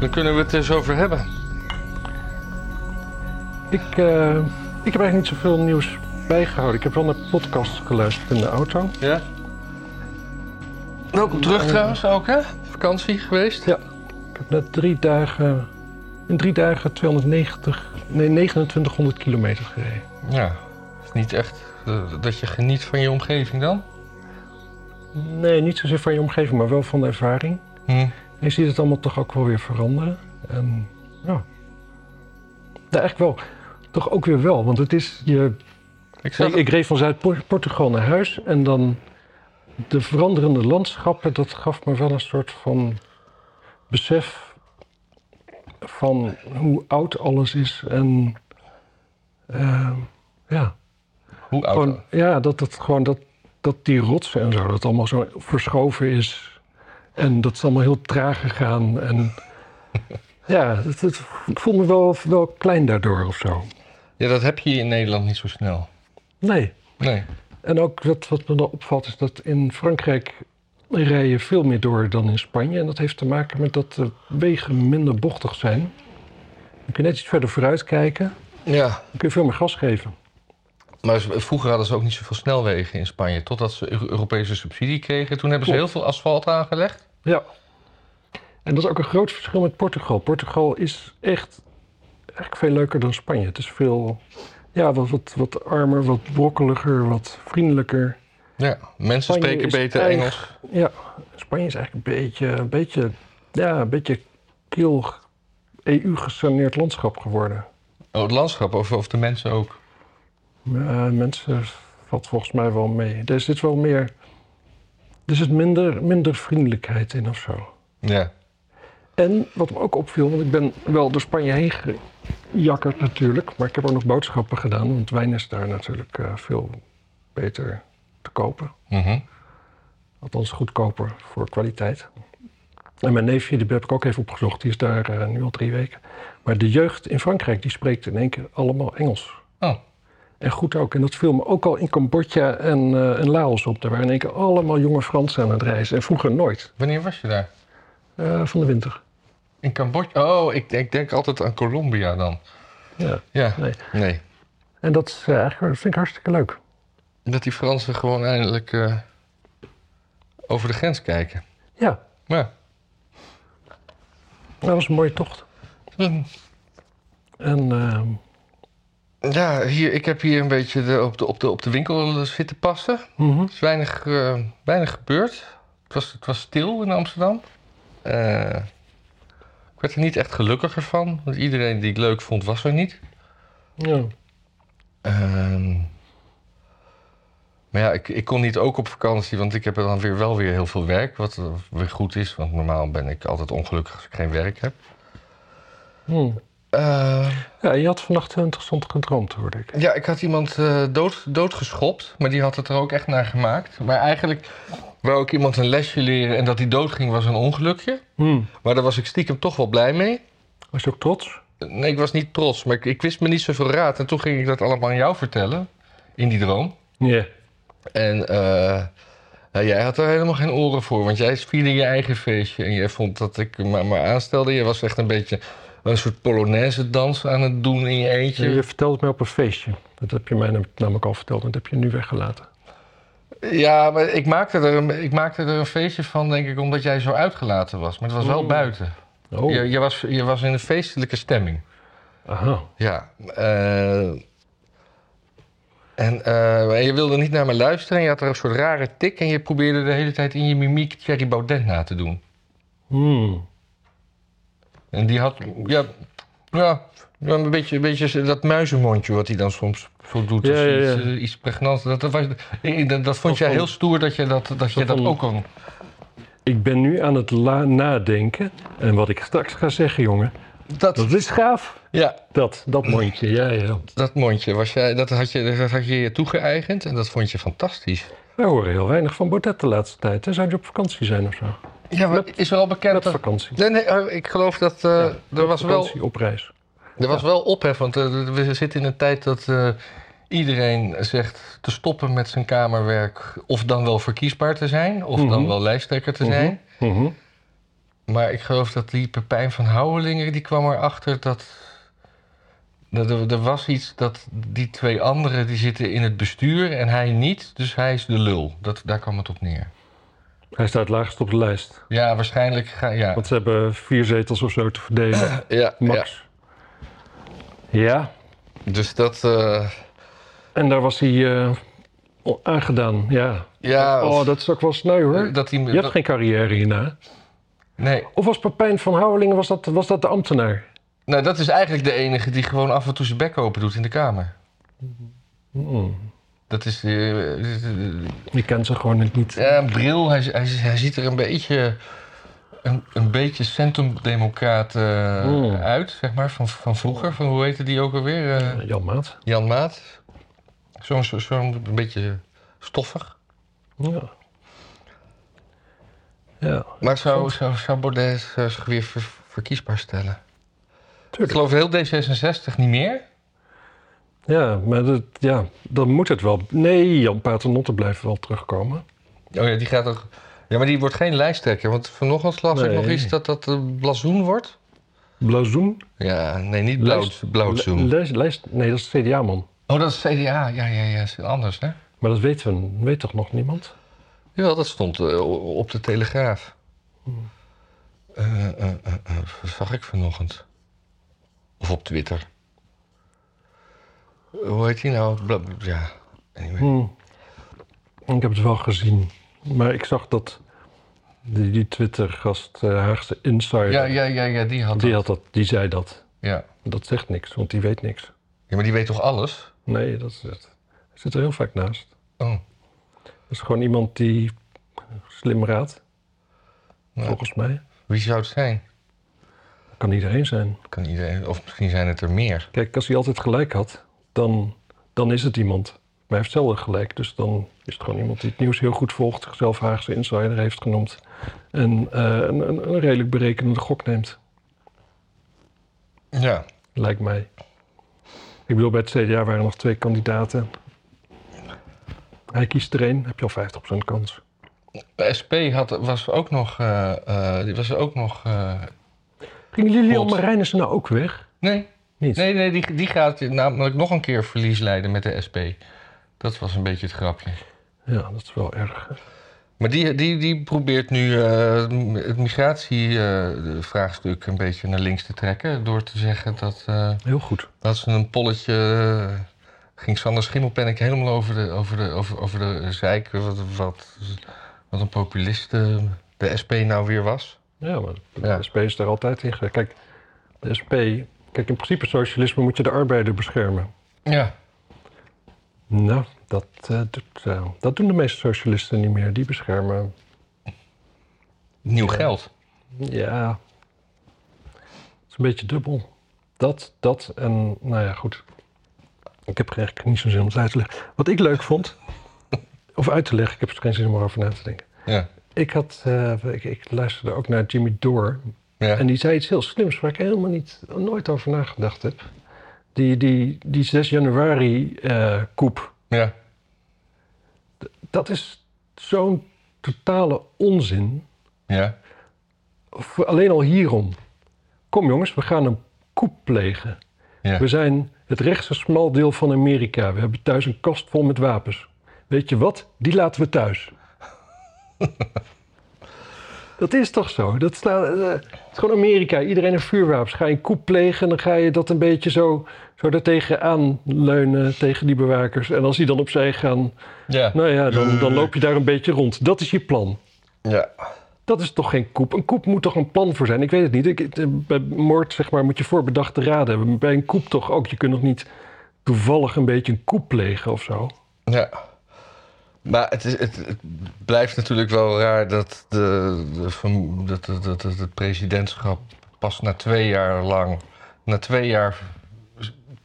Dan kunnen we het eens over hebben. Ik, eh, ik heb eigenlijk niet zoveel nieuws bijgehouden. Ik heb wel naar podcasts geluisterd in de auto. Ja? Welkom terug Eh, trouwens ook, hè? Vakantie geweest? Ja. Ik heb net drie dagen, in drie dagen 290, nee 2900 kilometer gereden. Ja. Is niet echt eh, dat je geniet van je omgeving dan? Nee, niet zozeer van je omgeving, maar wel van de ervaring. Hm. Je ziet het allemaal toch ook wel weer veranderen. En ja. ja eigenlijk wel. Toch ook weer wel, want het is je Ik Ik, ik reed van Zuid-Portugal naar huis en dan de veranderende landschappen, dat gaf me wel een soort van besef van hoe oud alles is. En eh, ja, hoe oud? gewoon, ja dat, het gewoon dat, dat die rotsen en zo, dat allemaal zo verschoven is. En dat is allemaal heel traag gegaan. En ja, het, het- ik voel me wel, wel klein daardoor of zo. Ja, dat heb je in Nederland niet zo snel. Nee. Nee. En ook wat, wat me dan opvalt is dat in Frankrijk rij je veel meer door dan in Spanje. En dat heeft te maken met dat de wegen minder bochtig zijn. Dan kun je net iets verder vooruit kijken. Ja. Dan kun je veel meer gas geven. Maar vroeger hadden ze ook niet zoveel snelwegen in Spanje. Totdat ze Eu- Europese subsidie kregen. Toen hebben ze heel veel asfalt aangelegd. Ja. En dat is ook een groot verschil met Portugal. Portugal is echt eigenlijk veel leuker dan Spanje. Het is veel ja, wat, wat, wat armer, wat brokkeliger, wat vriendelijker. Ja. Mensen Spanje spreken beter Engels. Ja, Spanje is eigenlijk een beetje, een beetje, ja, een beetje kil EU-gesaneerd landschap geworden. Oh, het landschap of, of de mensen ook. Ja, mensen valt volgens mij wel mee. Er zit wel meer, er zit minder, minder vriendelijkheid in of zo. Ja. En wat me ook opviel, want ik ben wel door Spanje heen gejakkerd natuurlijk, maar ik heb ook nog boodschappen gedaan, want wijn is daar natuurlijk eh, veel beter te kopen. Mhm. Althans goedkoper voor kwaliteit. En mijn neefje, die heb ik ook even opgezocht, die is daar eh, nu al drie weken. Maar de jeugd in Frankrijk, die spreekt in één keer allemaal Engels. Oh. En goed ook. En dat viel me ook al in Cambodja en, en Laos op. Daar waren in één keer allemaal jonge Fransen aan het reizen. En vroeger nooit. Wanneer was je daar? Eh, van de winter. In Cambodja? Oh, ik, ik denk altijd aan Colombia dan. Ja. Ja. Nee. Nee. En dat, is, eigenlijk, dat vind ik hartstikke leuk. Dat die Fransen gewoon eindelijk eh, over de grens kijken. Ja, Ja. dat was een mooie tocht. En ehm, Ja, hier, ik heb hier een beetje de, op, de, op, de, op de winkel zitten passen. mhm. Er is weinig, eh, weinig gebeurd. Het was, het was stil in Amsterdam. Eh, ik werd er niet echt gelukkiger van. Want iedereen die ik leuk vond, was er niet. ja. Ehm, maar ja, ik, ik kon niet ook op vakantie, want ik heb dan weer wel weer heel veel werk. Wat weer goed is, want normaal ben ik altijd ongelukkig als ik geen werk heb. Hm. Eh, ja, je had vannacht heel interessant gedroomd, hoorde ik. ja, ik had iemand eh, dood, doodgeschopt, maar die had het er ook echt naar gemaakt. Maar eigenlijk wou ik iemand een lesje leren en dat hij doodging was een ongelukje. Hm. Maar daar was ik stiekem toch wel blij mee. Was je ook trots? Nee, ik was niet trots, maar ik, ik wist me niet zoveel raad. En toen ging ik dat allemaal aan jou vertellen, in die droom. Ja. En eh, nou, jij had er helemaal geen oren voor, want jij vierde je eigen feestje. En jij vond dat ik me maar aanstelde. Je was echt een beetje een soort Polonaise dans aan het doen in je eentje. Je vertelde het mij op een feestje. Dat heb je mij nam- namelijk al verteld en dat heb je nu weggelaten. Ja, maar ik maakte, er een, ik maakte er een feestje van, denk ik, omdat jij zo uitgelaten was. Maar het was wel Mm. buiten. Oh, Je, je, was, je was in een feestelijke stemming. aha. Ja. eh, en eh, je wilde niet naar me luisteren. En je had er een soort rare tik. En je probeerde de hele tijd in je mimiek Thierry Baudet na te doen. Hmm. En die had, ja, ja, een, beetje, een beetje dat muizenmondje wat hij dan soms zo doet. Ja, als ja, Iets, ja. eh, iets pregnants. Dat, dat, was, ik- dat, dat vond jij heel stoer dat je dat, dat, je dat ook kon. Ik ben nu aan het nadenken. En wat ik straks ga zeggen, jongen. Dat, Dat is gaaf. ja, Dat, dat mondje. Ja, ja. dat mondje, was jij, dat, had je, dat had je je toegeëigend en dat vond je fantastisch. Wij horen heel weinig van Baudet de laatste tijd. Hè? Zou je op vakantie zijn of zo? Ja, maar is er al bekend Met dat... vakantie. Nee, nee, eh, ik geloof dat eh, er, was wel, vakantie op reis. er was wel ophef, want eh, we zitten in een tijd dat eh, iedereen zegt te stoppen met zijn kamerwerk of dan wel verkiesbaar te zijn, of dan Mhm. wel lijsttrekker te zijn. Mhm. Mhm. Maar ik geloof dat die Pepijn van Houwelingen... die kwam erachter dat... dat er, er was iets dat die twee anderen... die zitten in het bestuur en hij niet. Dus hij is de lul. Dat, daar kwam het op neer. Hij staat laagst op de lijst. Ja, waarschijnlijk... Ga, ja. Want ze hebben vier zetels of zo te verdelen. Ja. Max. Ja. Dus dat... eh, En daar was hij eh, aangedaan. Ja. ja, Oh, dat is ook wel sneu hoor. dat hij... Je hebt dat- geen carrière hierna. nee, Of was Pepijn van Houwelingen, was dat, was dat de ambtenaar? Nou, dat is eigenlijk de enige die gewoon af en toe zijn bek open doet in de Kamer. Dat is... eh, eh, Je kent ze gewoon niet. Ja, een bril. Hij, hij, hij ziet er een beetje... Een, een beetje centrumdemocraat eh, Mm. uit, zeg maar, van, van vroeger. Van, hoe heette die ook alweer? Jan Maat. Jan Maat. Zo'n zo, zo'n een beetje stoffig. Ja. Ja, Maar zou, zou, zou Baudet zich weer ver- verkiesbaar stellen? Ik geloof heel D66 niet meer. Ja, maar dat, ja, dan moet het wel. Nee, Jan Paternotte blijft wel terugkomen. Oh ja, die gaat ook... Ja, maar die wordt geen lijsttrekker. Want vanochtend las ik Nee. nog iets dat dat een blazoen wordt. Blazoen? Ja, nee, niet blauwzoen. Lijst, lijst, nee, dat is CDA-man. Oh, dat is CDA. Ja, ja, ja, is anders, hè? Maar dat weet, we, weet toch nog niemand? Ja, dat stond eh, op de Telegraaf. Eh, eh, eh, eh, wat zag ik vanochtend? Of op Twitter. Hoe heet die nou? Ja, anyway. Hmm. Ik heb het wel gezien. Maar ik zag dat die, die Twitter-gast, eh, Haagse Insider, Ja, ja, ja, ja, die had die, dat. had dat, die zei dat. Ja. Dat zegt niks, want die weet niks. ja, maar die weet toch alles? Nee, dat is het. Hij zit er heel vaak naast. Oh, Dat is gewoon iemand die slim raadt, Ja. volgens mij. wie zou het zijn? Kan iedereen zijn. Kan iedereen, of misschien zijn het er meer. Kijk, als hij altijd gelijk had, dan, dan is het iemand. Maar hij heeft zelden gelijk, dus dan is het gewoon iemand die het nieuws heel goed volgt, zichzelf Haagse insider heeft genoemd en eh, een, een, een redelijk berekenende gok neemt, Ja. lijkt mij. Ik bedoel, bij het CDA waren er nog twee kandidaten. Hij kiest er één, heb je al 50% kans. De SP had, was ook nog... eh, eh, die was ook nog... Ging Lilian. Marijnissen nou ook weg? nee, Niet? nee, nee die, die gaat namelijk nog een keer verlies leiden met de SP. Dat was een beetje het grapje. Ja, dat is wel erg. Maar die, die, die probeert nu eh, het migratievraagstuk een beetje naar links te trekken. Door te zeggen dat, eh, Heel goed. dat ze een polletje. eh, ging Sander Schimmelpenninck helemaal over de, over de, over, over de zeik. Wat, wat, wat een populist de SP nou weer was. Ja, maar de Ja. SP is daar altijd in. Kijk, de SP... Kijk, in principe socialisme moet je de arbeider beschermen. Ja. Nou, dat, eh, doet, eh, dat doen de meeste socialisten niet meer. Die beschermen, Nieuw Ja. geld. ja... Het is een beetje dubbel. Dat, dat en, nou ja, goed. Ik heb eigenlijk niet zo'n zin om het uit te leggen. Wat ik leuk vond, of uit te leggen, ik heb er geen zin om erover na te denken. Ja. Ik, had, eh, ik, ik luisterde ook naar Jimmy Dore. Ja. En die zei iets heel slims waar ik helemaal niet, nooit over nagedacht heb. Die, die, die 6 januari eh koep, ja. dat is zo'n totale onzin. Ja. Alleen al hierom. Kom jongens, we gaan een koep plegen. Ja. We zijn het rechtse smaldeel van Amerika. We hebben thuis een kast vol met wapens. Weet je wat? Die laten we thuis. dat is toch zo? Dat staat, eh, het is gewoon Amerika. Iedereen heeft vuurwapens. Ga je een koep plegen, dan ga je dat een beetje zo, zo daartegen aanleunen tegen die bewakers. En als die dan opzij gaan, Ja. nou ja, dan, dan loop je daar een beetje rond. Dat is je plan. Ja. Dat is toch geen koep? Een koep moet toch een plan voor zijn? Ik weet het niet. Ik, het- bij moord zeg maar, moet je voorbedachte raden hebben. Bij een koep toch ook. Je kunt nog niet toevallig een beetje een koep plegen of zo. Ja. Maar het, is, het, het blijft natuurlijk wel raar dat, de, dat, dat, dat, dat het presidentschap pas na twee jaar lang, na twee jaar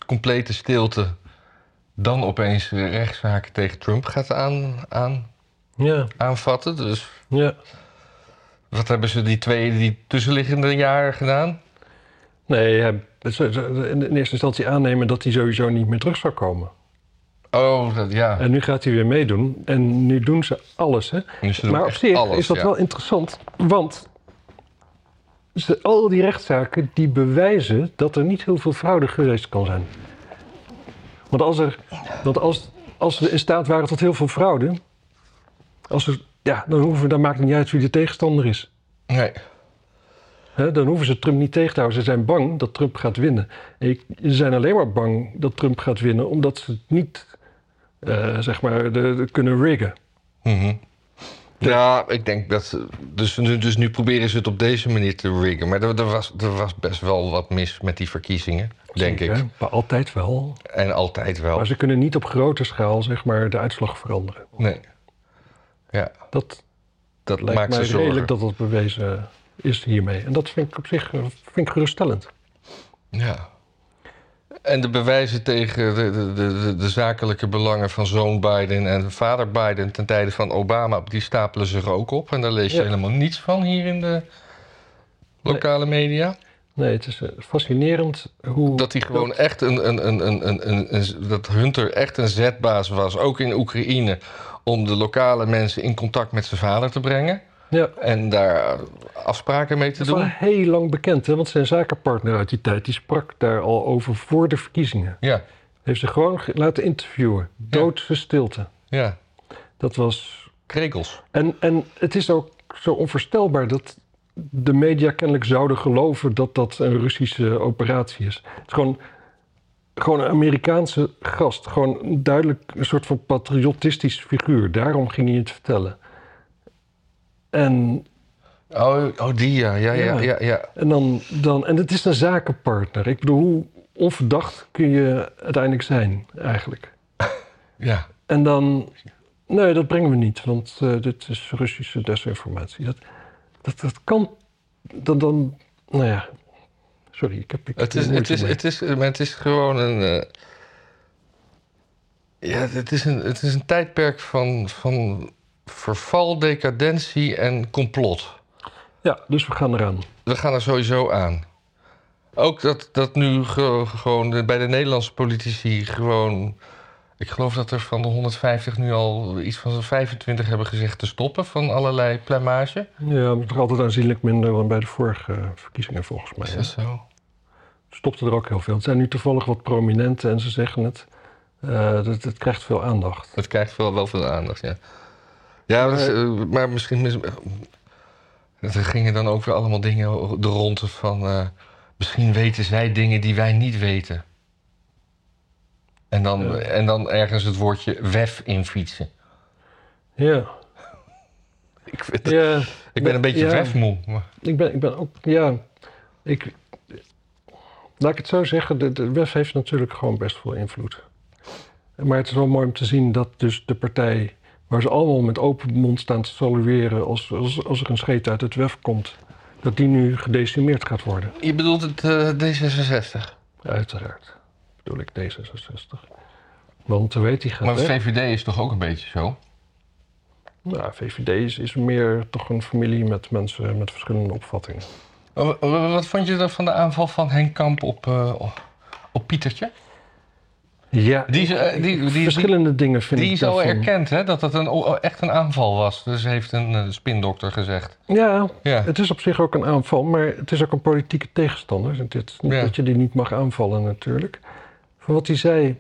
complete stilte, dan opeens rechtszaken tegen Trump gaat aan, aan, Ja, aanvatten. Dus ja. wat hebben ze die twee, die tussenliggende jaren gedaan? Nee, in eerste instantie aannemen dat hij sowieso niet meer terug zou komen. Oh, dat, ja. En nu gaat hij weer meedoen. En nu doen ze alles. Hè? Ze Maar op zich alles, is dat ja. wel interessant. Want ze- al die rechtszaken die bewijzen dat er niet heel veel fraude geweest kan zijn. Want als er, want als, als we in staat waren tot heel veel fraude, als er, ja, dan, hoeven, dan maakt het niet uit wie de tegenstander is. Nee. Dan hoeven ze Trump niet tegen te houden. Ze zijn bang dat Trump gaat winnen. En ze zijn alleen maar bang dat Trump gaat winnen, omdat ze het niet eh, zeg maar, de, de kunnen riggen. Mhm. Ja, ik denk dat... Dus, nu- dus nu proberen ze het op deze manier te riggen. Maar er, er, was, er was best wel wat mis met die verkiezingen, denk Zeker, ik. Maar altijd wel. En altijd wel. Maar ze kunnen niet op grote schaal zeg maar, de uitslag veranderen. Nee. Ja, Dat dat lijkt maakt mij ze zorgen. redelijk dat dat bewezen is hiermee. En dat vind ik op zich eh, vind ik geruststellend. Ja. En de bewijzen tegen de, de, de, de, zakelijke belangen van zoon Biden en vader Biden ten tijde van Obama, die stapelen zich ook op. En daar lees je Ja. helemaal niets van hier in de lokale media. Nee, het is eh, fascinerend hoe... Dat hij gewoon echt een, een, een, een, een, een, een- dat Hunter echt een zetbaas was, ook in Oekraïne, om de lokale mensen in contact met zijn vader te brengen. Ja, En daar afspraken mee te dat is wel doen. heel lang bekend, hè? want zijn zakenpartner uit die tijd... die sprak daar al over voor de verkiezingen. Ja, Heeft ze gewoon ge- laten interviewen. Doodse stilte. ja. Dat was... Krekels. En, en het is ook zo onvoorstelbaar dat de media kennelijk zouden geloven dat dat een Russische operatie is. Het is gewoon, gewoon een Amerikaanse gast. Gewoon een duidelijk een soort van patriotistisch figuur. Daarom ging hij het vertellen. En, Oh, oh die ja, ja, ja, Ja. ja. ja. en, dan, dan, en het is een zakenpartner. Ik bedoel, hoe onverdacht kun je uiteindelijk zijn eigenlijk? ja. En dan, nee, dat brengen we niet, want eh, dit is Russische desinformatie. Dat, dat, dat kan, dan, dan, nou ja, sorry, ik heb ik Het is, het, is, mee. het, is, maar het is gewoon een. eh, ja, het is een, het is een tijdperk van, van verval, decadentie en complot. Ja, dus we gaan eraan. We gaan er sowieso aan. Ook dat, dat nu ge- gewoon bij de Nederlandse politici gewoon. Ik geloof dat er van de 150 nu al iets van 25 hebben gezegd te stoppen van allerlei plamage. Ja, maar toch altijd aanzienlijk minder dan bij de vorige verkiezingen volgens mij. Is hè. zo? Stopte er ook heel veel. Het zijn nu toevallig wat prominenten en ze zeggen het. Eh het, het krijgt veel aandacht. Het krijgt wel, wel veel aandacht, ja. Ja, is, eh, maar misschien... mis- Er gingen dan ook weer allemaal dingen de ronde van... eh, misschien weten zij dingen die wij niet weten. En dan, Ja. en dan ergens het woordje wef in fietsen. Ja, Ik, vind ja ik ben een beetje ja. wefmoe. ik, ben, ik ben ook, ja, ik, laat ik het zo zeggen, de, de WEF heeft natuurlijk gewoon best veel invloed. Maar het is wel mooi om te zien dat dus de partij, waar ze allemaal met open mond staan te salueren als, als, als er een scheet uit het WEF komt, dat die nu gedecimeerd gaat worden. Je bedoelt het eh, D66. Uiteraard. Bedoel ik D66. Want weet die gaat Maar. VVD is toch ook een beetje zo? Nou, VVD is, is meer toch een familie met mensen met verschillende opvattingen. Wat, vond je dan van de aanval van Henk Kamp op, eh, op Pietertje? Ja, Die, eh, die, die, die, verschillende dingen vind Die ik is al erkend, hè, dat het een, echt een aanval was. Dus heeft een eh, spindokter gezegd. Ja, Ja, het is op zich ook een aanval, maar het is ook een politieke tegenstander. Het is niet Ja. dat je die niet mag aanvallen natuurlijk. Van wat hij zei...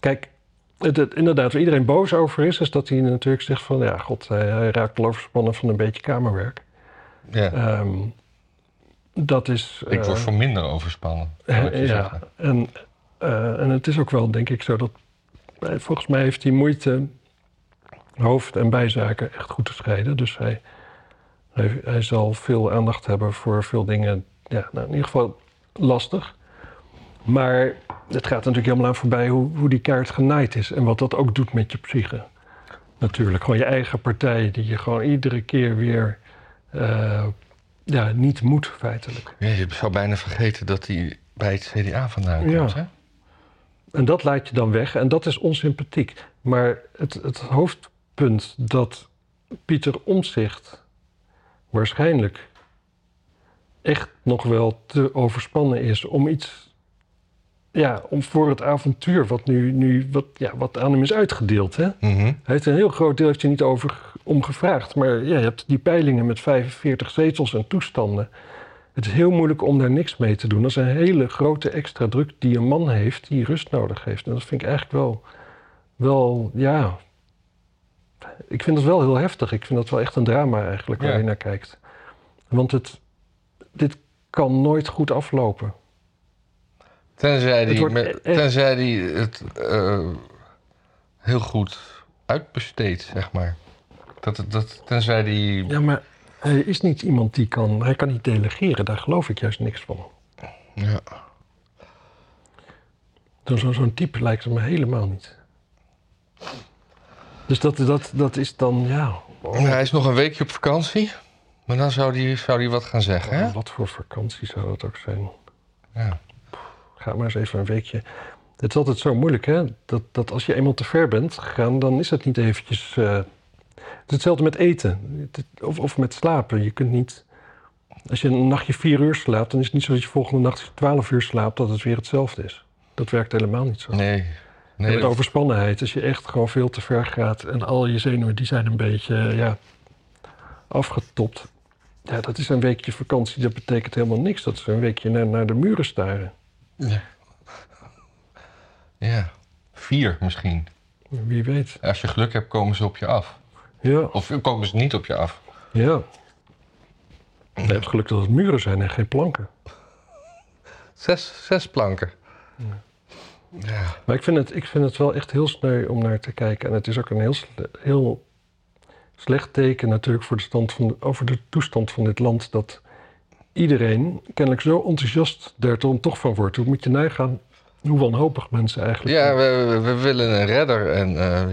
Kijk, het, het- inderdaad, waar iedereen boos over is... is dat hij natuurlijk zegt van... ja, god, hij, hij raakt al overspannen van een beetje kamerwerk. ja. Ehm, dat is... ik eh, word voor minder overspannen. zal ik je ja, zeggen. en, eh, en het is ook wel, denk ik, zo dat... Volgens mij heeft hij moeite hoofd- en bijzaken echt goed te scheiden. Dus hij, hij, hij zal veel aandacht hebben voor veel dingen. Ja, nou, in ieder geval lastig. Maar het gaat natuurlijk helemaal aan voorbij hoe, hoe die kaart genaaid is. En wat dat ook doet met je psyche. Natuurlijk, gewoon je eigen partij die je gewoon iedere keer weer... eh, ja, niet moet feitelijk. Ja, je zou bijna vergeten dat hij bij het CDA vandaan Ja. komt. Hè? En dat laat je dan weg en dat is onsympathiek. Maar het, het hoofdpunt dat Pieter Omtzigt waarschijnlijk echt nog wel te overspannen is om iets, ja, om voor het avontuur wat nu, nu wat, ja, wat aan hem is uitgedeeld. Hè? Mhm. Hij heeft een heel groot deel heeft hij niet over, om gevraagd. Maar ja, je hebt die peilingen met 45 zetels en toestanden. Het is heel moeilijk om daar niks mee te doen. Dat is een hele grote extra druk die een man heeft die rust nodig heeft. En dat vind ik eigenlijk wel, wel ja. Ik vind het wel heel heftig. Ik vind dat wel echt een drama eigenlijk waar Ja. je naar kijkt. Want het, dit kan nooit goed aflopen. Tenzij Het die, met- tenzij die het eh, heel goed uitbesteedt, zeg maar. Dat, het- dat, tenzij die... Ja, maar hij is niet iemand die kan... Hij kan niet delegeren. Daar geloof ik juist niks van. Ja. Zo- Zo'n type lijkt het me helemaal niet. Dus dat, dat, dat is dan, ja... oh, Hij is nog een weekje op vakantie. Maar dan zou die, zou die wat gaan zeggen, hè? Wat voor vakantie zou dat ook zijn? Ja. Ga maar eens even een weekje. Het is altijd zo moeilijk, hè? Dat, dat als je eenmaal te ver bent gegaan, dan is het niet eventjes. eh, Het is hetzelfde met eten of, of met slapen. Je kunt niet. Als je een nachtje vier uur slaapt, dan is het niet zo dat je volgende nacht twaalf uur slaapt, dat het weer hetzelfde is. Dat werkt helemaal niet zo. Nee. Nee met dat- overspannenheid, als je echt gewoon veel te ver gaat en al je zenuwen die zijn een beetje ja, afgetopt. Ja, dat is een weekje vakantie, dat betekent helemaal niks. Dat is een weekje naar, naar de muren staren. ja. ja. Vier misschien. Wie weet. Als je geluk hebt, komen ze op je af. Ja, Of komen ze niet op je af. ja. Je hebt geluk dat het muren zijn en geen planken. Zes, zes planken. Ja. Maar ik vind, het, ik vind het wel echt heel sneu om naar te kijken. En het is ook een heel, heel slecht teken natuurlijk voor de stand van, over de toestand van dit land. Dat iedereen kennelijk zo enthousiast daar dan toch van wordt. Hoe moet je nagaan hoe wanhopig mensen eigenlijk Ja, we- we willen een redder. En eh,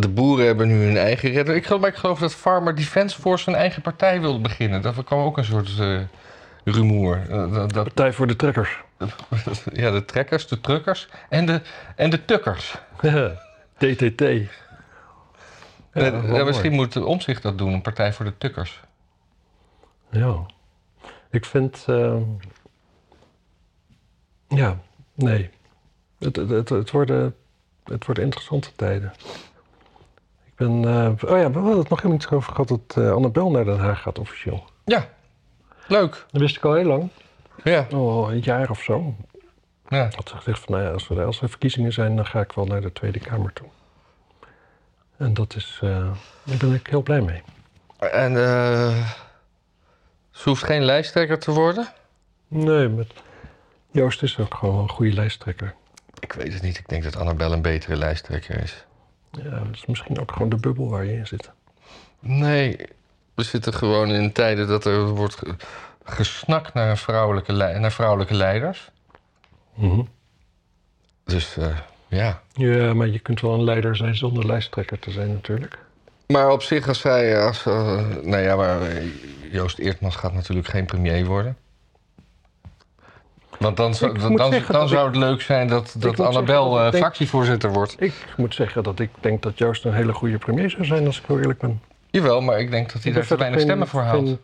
de boeren hebben nu hun eigen redder. Ik geloof, maar ik geloof dat Farmer Defence Force een eigen partij wilde beginnen. Dat kwam ook een soort eh, rumoer. Eh, dat, Partij voor de trekkers. ja, de trekkers, de truckers en de, en de tukkers. TTT. Ja, Eh, ja, misschien moet de omzicht dat doen, een partij voor de tukkers. Ja. Ik vind... eh, ja, nee. Het, het, het, het worden, het worden interessante tijden. Ben... eh, oh ja, we hadden het nog helemaal niet over gehad dat eh Annabel naar Den Haag gaat officieel. Ja, leuk. Dat wist ik al heel lang. Ja, Al een jaar of zo. ja. Ik had gezegd van, nou ja, als er, als er verkiezingen zijn, dan ga ik wel naar de Tweede Kamer toe. En dat is... eh, daar ben ik heel blij mee. En ze hoeft geen lijsttrekker te worden? Nee, met Joost is ook gewoon een goede lijsttrekker. Ik weet het niet. Ik denk dat Annabel een betere lijsttrekker is. Ja, dat is misschien ook gewoon de bubbel waar je in zit. Nee, we zitten gewoon in tijden dat er wordt ge- gesnakt naar, een vrouwelijke, naar vrouwelijke leiders. Mhm. Dus eh, ja. Ja, maar je kunt wel een leider zijn zonder lijsttrekker te zijn natuurlijk. Maar op zich, als zij. Als, eh, nou ja, maar eh, Joost Eertmans gaat natuurlijk geen premier worden. Want dan, zou- dan, zou het leuk zijn dat, dat Annabel eh, fractievoorzitter wordt. Ik moet zeggen dat ik denk dat Joost een hele goede premier zou zijn als ik heel eerlijk ben. Jawel, maar ik denk dat hij Ik daar te weinig stemmen voor haalt. geen-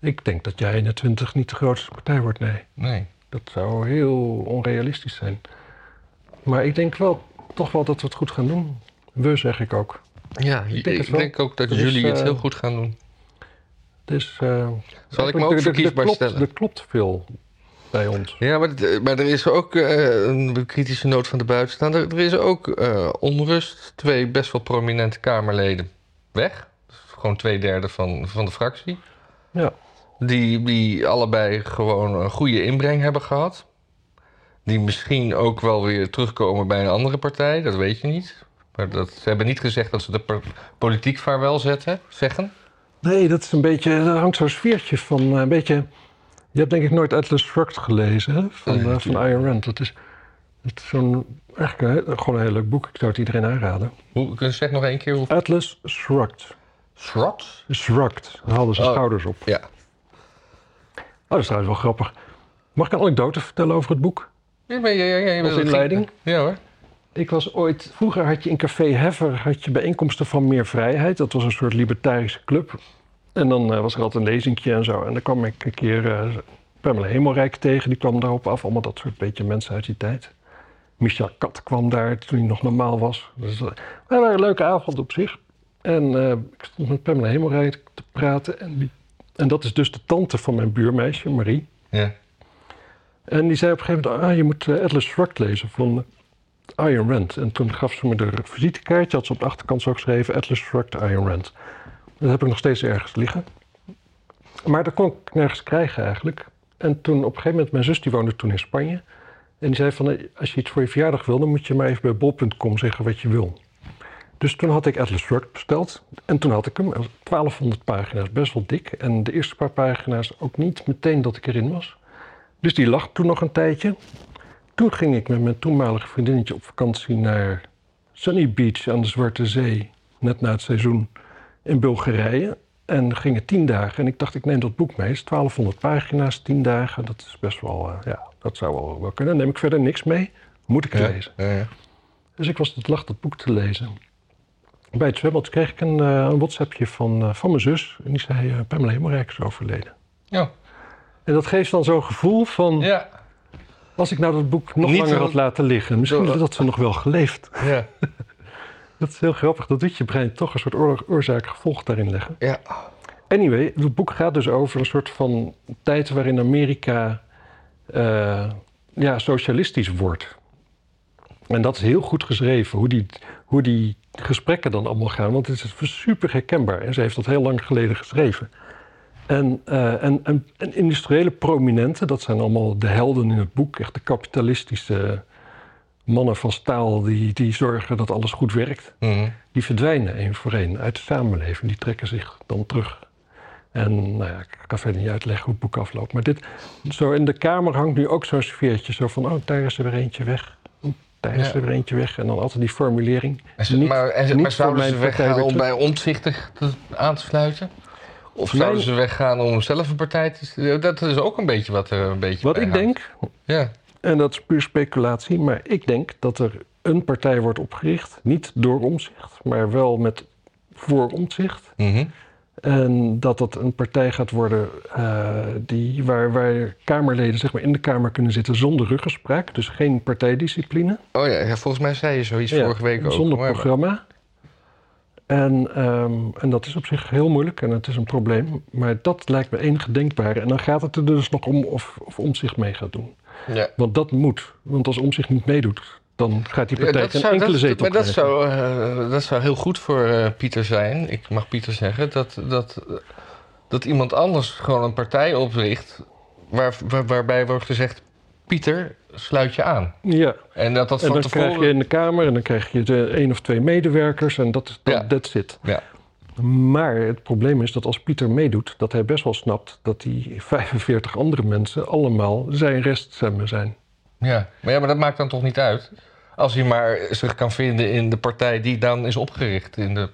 Ik denk dat jij in de 20 niet de grootste partij wordt, nee. Nee. Dat zou heel onrealistisch zijn. Maar ik denk wel, toch wel dat we het goed gaan doen. We, zeg ik ook. Ja, ik denk denk, ook dat jullie het eh, heel goed gaan doen. Dus, Zal ik me ook er- er- verkiesbaar er klopt, stellen? Er klopt veel bij ons. Ja, maar, maar er is ook eh, een kritische noot van de buitenstaander. Er is ook eh, onrust. Twee best wel prominente Kamerleden weg. Dus gewoon twee derde van, van de fractie. Ja. Die, die allebei gewoon een goede inbreng hebben gehad. Die misschien ook wel weer terugkomen bij een andere partij. Dat weet je niet. Maar dat, ze hebben niet gezegd dat ze de po- politiek vaarwel zetten, zeggen. Nee, dat is een beetje, er hangt zo'n sfeertje van eh, een beetje... Je hebt denk ik nooit Atlas Shrugged gelezen, hè? Van, Nee, eh, van Ayn Rand. Dat is, zo'n, eigenlijk een, gewoon een heel leuk boek. Ik zou het iedereen aanraden. Hoe, kun je zeggen nog één keer hoe... Atlas Shrugged. Shrugged? Shrugged. Dan haalden zijn Oh. schouders op. Ja. Oh, dat is trouwens wel grappig. Mag ik een anekdote vertellen over het boek? Ja, maar, ja, ja, ja, Als inleiding? Ja hoor. Ik was ooit, vroeger had je in Café Heffer had je bijeenkomsten van meer vrijheid. Dat was een soort libertarische club. En dan eh, was er altijd een lezingje en zo. En dan kwam ik een keer eh Pamela Hemelrijk tegen, die kwam daarop af. Allemaal dat soort beetje mensen uit die tijd. Michel Kat kwam daar toen hij nog normaal was. Dus, uh, maar waren een leuke avond op zich. En uh, ik stond met Pamela Hemelrijk te praten. En, die, en dat is dus de tante van mijn buurmeisje, Marie. Ja. En die zei op een gegeven moment, ah, je moet uh, Atlas Shrugged lezen van Ayn Rand. En toen gaf ze me de visitekaartje, had ze op de achterkant zo geschreven, Atlas Shrugged Ayn Rand. Dat heb ik nog steeds ergens liggen. Maar dat kon ik nergens krijgen eigenlijk. En toen op een gegeven moment, mijn zus die woonde toen in Spanje. En die zei van, als je iets voor je verjaardag wil, dan moet je maar even bij bol.com zeggen wat je wil. Dus toen had ik Atlas Shrugged besteld. En toen had ik hem, 1200 pagina's, best wel dik. En de eerste paar pagina's ook niet meteen dat ik erin was. Dus die lag toen nog een tijdje. Toen ging ik met mijn toenmalige vriendinnetje op vakantie naar Sunny Beach aan de Zwarte Zee. Net na het seizoen in Bulgarije. En gingen tien dagen. En ik dacht, ik neem dat boek mee. Het is 1200 pagina's, tien dagen. Dat is best wel, uh, ja, dat zou wel, wel kunnen. Dan neem ik verder niks mee. Moet ik Ja, lezen. ja, ja. Dus ik was het lag dat boek te lezen. Bij het zwembad kreeg ik een, uh, een WhatsAppje van, uh, van mijn zus. En die zei, uh, Pamela Hemelrijk is overleden. Ja. En dat geeft dan zo'n gevoel van... Ja. Als ik nou dat boek nog Niet langer had laten liggen... misschien had ze nog wel geleefd. Ja. Dat is heel grappig. Dat doet je brein toch een soort oor- oorzaak-gevolg daarin leggen. Ja. Anyway, het boek gaat dus over een soort van tijd waarin Amerika eh, ja, socialistisch wordt. En dat is heel goed geschreven, hoe die, hoe die gesprekken dan allemaal gaan. Want het is super herkenbaar en ze heeft dat heel lang geleden geschreven. En, eh, en, en, en industriële prominenten, dat zijn allemaal de helden in het boek. Echt de kapitalistische mannen van staal die, die zorgen dat alles goed werkt Mhm. die verdwijnen één voor één uit de samenleving. Die trekken zich dan terug. En nou ja, ik kan verder niet uitleggen hoe het boek afloopt. Maar dit, zo in de kamer hangt nu ook zo'n sfeertje. Zo van, oh, daar is er weer eentje weg. Oeh, daar is Ja. er weer eentje weg. En dan altijd die formulering. En ze- Niet- maar, en, ze- niet maar zouden ze weggaan om bij omzichtig aan te sluiten? Of Mijn- zouden ze weggaan om zelf een partij te... Dat is ook een beetje wat er een beetje Wat ik hangt. denk, Ja. En dat is puur speculatie... maar ik denk dat er een partij wordt opgericht. Niet door omzicht, maar wel met voor omzicht. Mhm. En dat dat een partij gaat worden eh, die, waar, waar Kamerleden zeg maar, in de Kamer kunnen zitten zonder ruggespraak. Dus geen partijdiscipline. Oh ja, ja, volgens mij zei je zoiets Ja, vorige week ook. Zonder maar- programma. En, ehm, en dat is op zich heel moeilijk en het is een probleem. Maar dat lijkt me enige denkbare. En dan gaat het er dus nog om of, of Omzicht mee gaat doen. Ja. Want dat moet. Want als Omzicht niet meedoet, dan gaat die Ja, partij dat, geen zou, enkele dat, zetel maar dat krijgen. zou, eh, dat zou heel goed voor eh, Pieter zijn. Ik mag Pieter zeggen. Dat, dat, dat iemand anders gewoon een partij opricht. Waar, waar- waarbij wordt gezegd: Pieter, sluit je aan. Ja, En dat dat en van dan krijg je in de Kamer en dan krijg je de één of twee medewerkers en dat dat, Ja. that's it. Ja. Maar het probleem is dat als Pieter meedoet, dat hij best wel snapt dat die 45 andere mensen allemaal zijn reststemmen zijn. Ja. Maar ja, maar dat maakt dan toch niet uit. Als hij maar zich kan vinden in de partij die dan is opgericht. In de...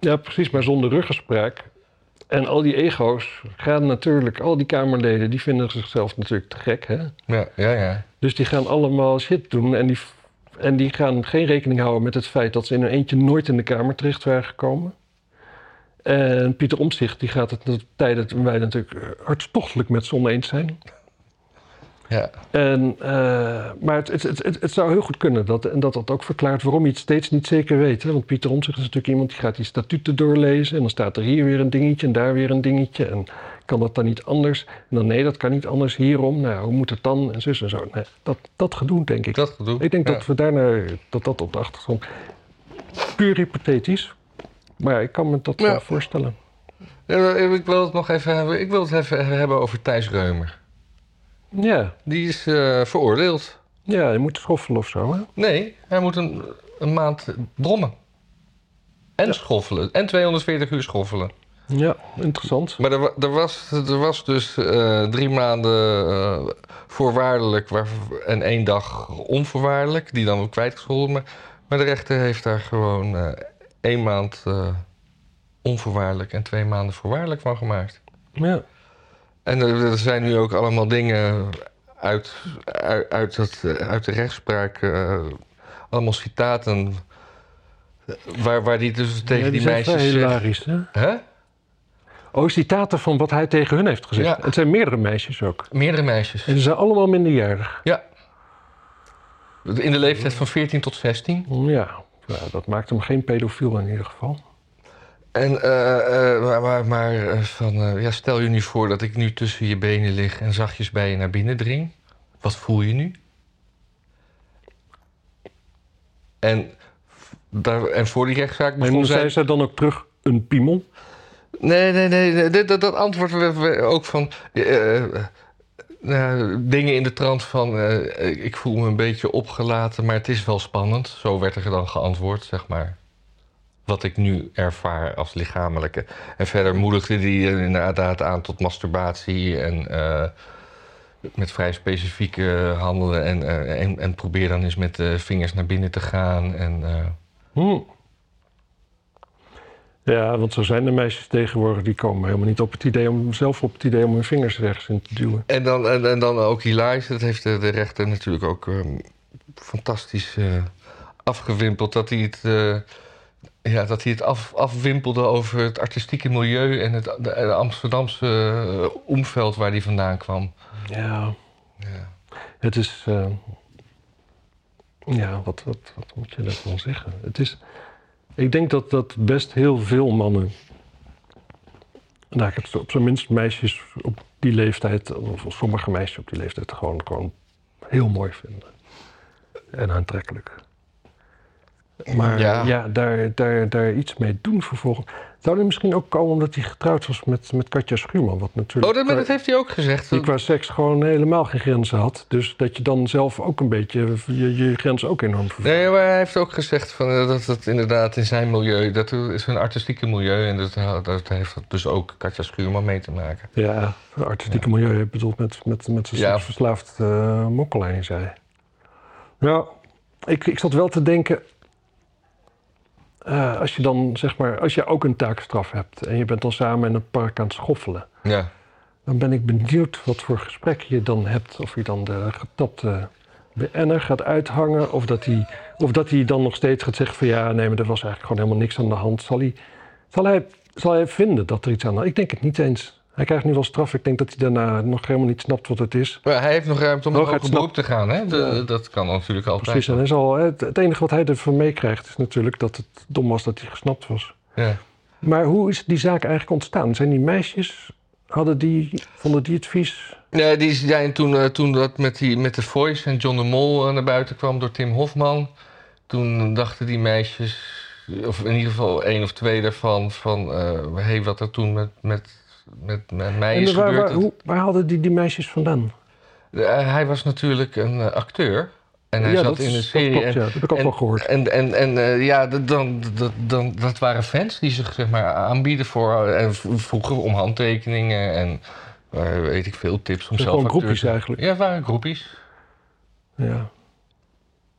Ja, precies, maar zonder ruggespraak. En al die ego's gaan natuurlijk, al die Kamerleden, die vinden zichzelf natuurlijk te gek. Hè? Ja, ja, ja. Dus die gaan allemaal shit doen en die, en die gaan geen rekening houden met het feit dat ze in een eentje nooit in de Kamer terecht waren gekomen. En Pieter Omtzigt die gaat het de tijden toen wij natuurlijk eh, hartstochtelijk met z'n oneens zijn. ja. En, eh, maar het, het, het, het, het zou heel goed kunnen dat, en dat dat ook verklaart waarom je het steeds niet zeker weet. Hè? Want Pieter Omtzigt is natuurlijk iemand die gaat die statuten doorlezen. En dan staat er hier weer een dingetje en daar weer een dingetje. En kan dat dan niet anders? En dan nee, dat kan niet anders hierom. Nou, hoe moet het dan? En zus en zo. Nee, dat, dat gedoe, denk ik. Dat gedoe. Ik denk Ja. dat we daarna, dat dat op de achtergrond... Puur hypothetisch. Maar ik kan me dat Ja. wel voorstellen. Ja, Ik wil het nog even hebben. Ik wil het even hebben over Thijs Reumer. Ja, Die is eh, veroordeeld. ja je moet schoffelen of zo, hè? Nee, hij moet een, een maand brommen. En schoffelen. En 240 uur schoffelen. Ja, interessant. Maar er, wa- er, was, er was dus eh, drie maanden eh, voorwaardelijk waar, en één dag onvoorwaardelijk. Die dan ook kwijtgescholden. Maar, maar de rechter heeft daar gewoon eh, één maand eh, onvoorwaardelijk en twee maanden voorwaardelijk van gemaakt. Ja. En er, er zijn nu ook allemaal dingen uit, uit, uit, dat, eh, uit de rechtspraak. eh, allemaal citaten. Waar, waar die dus tegen Ja, die, vrij meisjes zegt... hilarisch, hè? Hè? Oh, citaten van wat hij tegen hun heeft gezegd. Ja. Het zijn meerdere meisjes ook. Meerdere meisjes. En ze zijn allemaal minderjarig. Ja. In de leeftijd van 14 tot 16. Ja, ja, dat maakt hem geen pedofiel in ieder geval. En, eh, eh, maar, maar, maar eh, van, eh, ja, stel je nu voor dat ik nu tussen je benen lig en zachtjes bij je naar binnen dring. Wat voel je nu? En, daar, en voor die rechtszaak begon En zij... zei ze dan ook terug een piemel? Nee, nee, nee. dat, dat antwoord werd ook van... nou, dingen in de trant van... eh, ik voel me een beetje opgelaten, maar het is wel spannend. Zo werd er dan geantwoord, zeg maar. Wat ik nu ervaar als lichamelijke. En verder moedigde die inderdaad aan tot masturbatie... en eh, met vrij specifieke handelen. En, eh, en, probeer dan eens met de vingers naar binnen te gaan. En, eh. Ja, want zo zijn de meisjes tegenwoordig. Die komen helemaal niet op het idee om zelf op het idee om hun vingers ergens in te duwen. En dan, en, en dan ook hilarisch, dat heeft de, de rechter natuurlijk ook ehm, fantastisch eh, afgewimpeld. Dat hij het, eh, ja, dat hij het af, afwimpelde over het artistieke milieu en het de, de Amsterdamse eh, omveld waar hij vandaan kwam. Ja, Ja. het is. ja, wat, wat, wat moet je daarvan zeggen? Het is. Ik denk dat, dat best heel veel mannen. Nou, ik op zijn minst meisjes op die leeftijd, of sommige meisjes op die leeftijd, gewoon, gewoon heel mooi vinden. En aantrekkelijk. Maar Ja. ja, daar, daar, daar iets mee doen vervolgens. Zou er misschien ook komen omdat hij getrouwd was met, met Katja Schuurman? Wat natuurlijk Oh, dat, dat heeft hij ook gezegd. die qua seks gewoon helemaal geen grenzen had. Dus dat je dan zelf ook een beetje je, je grenzen ook enorm vervoert. Nee, maar hij heeft ook gezegd van, eh, dat het inderdaad in zijn milieu, dat is een artistieke milieu en dat, dat heeft dus ook Katja Schuurman mee te maken. Ja, het artistieke milieu ik bedoel met, met, met zijn Ja. seksverslaafd uh, mokkelaar, zei. Ja, ik, ik zat wel te denken... eh, als je dan, zeg maar, als je ook een taakstraf hebt... en je bent dan samen in een park aan het schoffelen... Ja. dan ben ik benieuwd wat voor gesprek je dan hebt. Of je dan de getapte BN'er gaat uithangen... Of dat, hij, of dat hij dan nog steeds gaat zeggen van... ja, nee, maar er was eigenlijk gewoon helemaal niks aan de hand. Zal hij, zal hij, zal hij vinden dat er iets aan de hand is? Ik denk het niet eens. Hij krijgt nu wel straf. Ik denk dat hij daarna nog helemaal niet snapt wat het is. Maar hij heeft nog ruimte om nog hoger beroep te gaan, hè? De- Ja. Dat kan natuurlijk altijd. Precies. En hij zal, het, het enige wat hij ervan meekrijgt is natuurlijk dat het dom was dat hij gesnapt was. Ja. Maar hoe is die zaak eigenlijk ontstaan? Zijn die meisjes, hadden die, vonden die het vies? Nee, die zijn toen, eh, toen dat met, die, met de Voice en John de Mol eh, naar buiten kwam door Tim Hofman. Toen dachten die meisjes, of in ieder geval één of twee daarvan, van hé, hey, wat er toen met, met, met, met mij is waar, gebeurd. waar, dat- hoe, waar hadden die, die meisjes vandaan? Eh, hij was natuurlijk een eh, acteur. En hij ja, zat dat, in een serie. Dat klopt, en, ja. Dat heb ik ook en- wel gehoord. En, en, en eh, ja, dat- dan, dat, dan, dat waren fans die zich zeg maar, aanbieden voor. En vroegen om handtekeningen en weet ik veel tips om zijn zelf gewoon groepjes eigenlijk. Ja, het waren groepjes. Ja.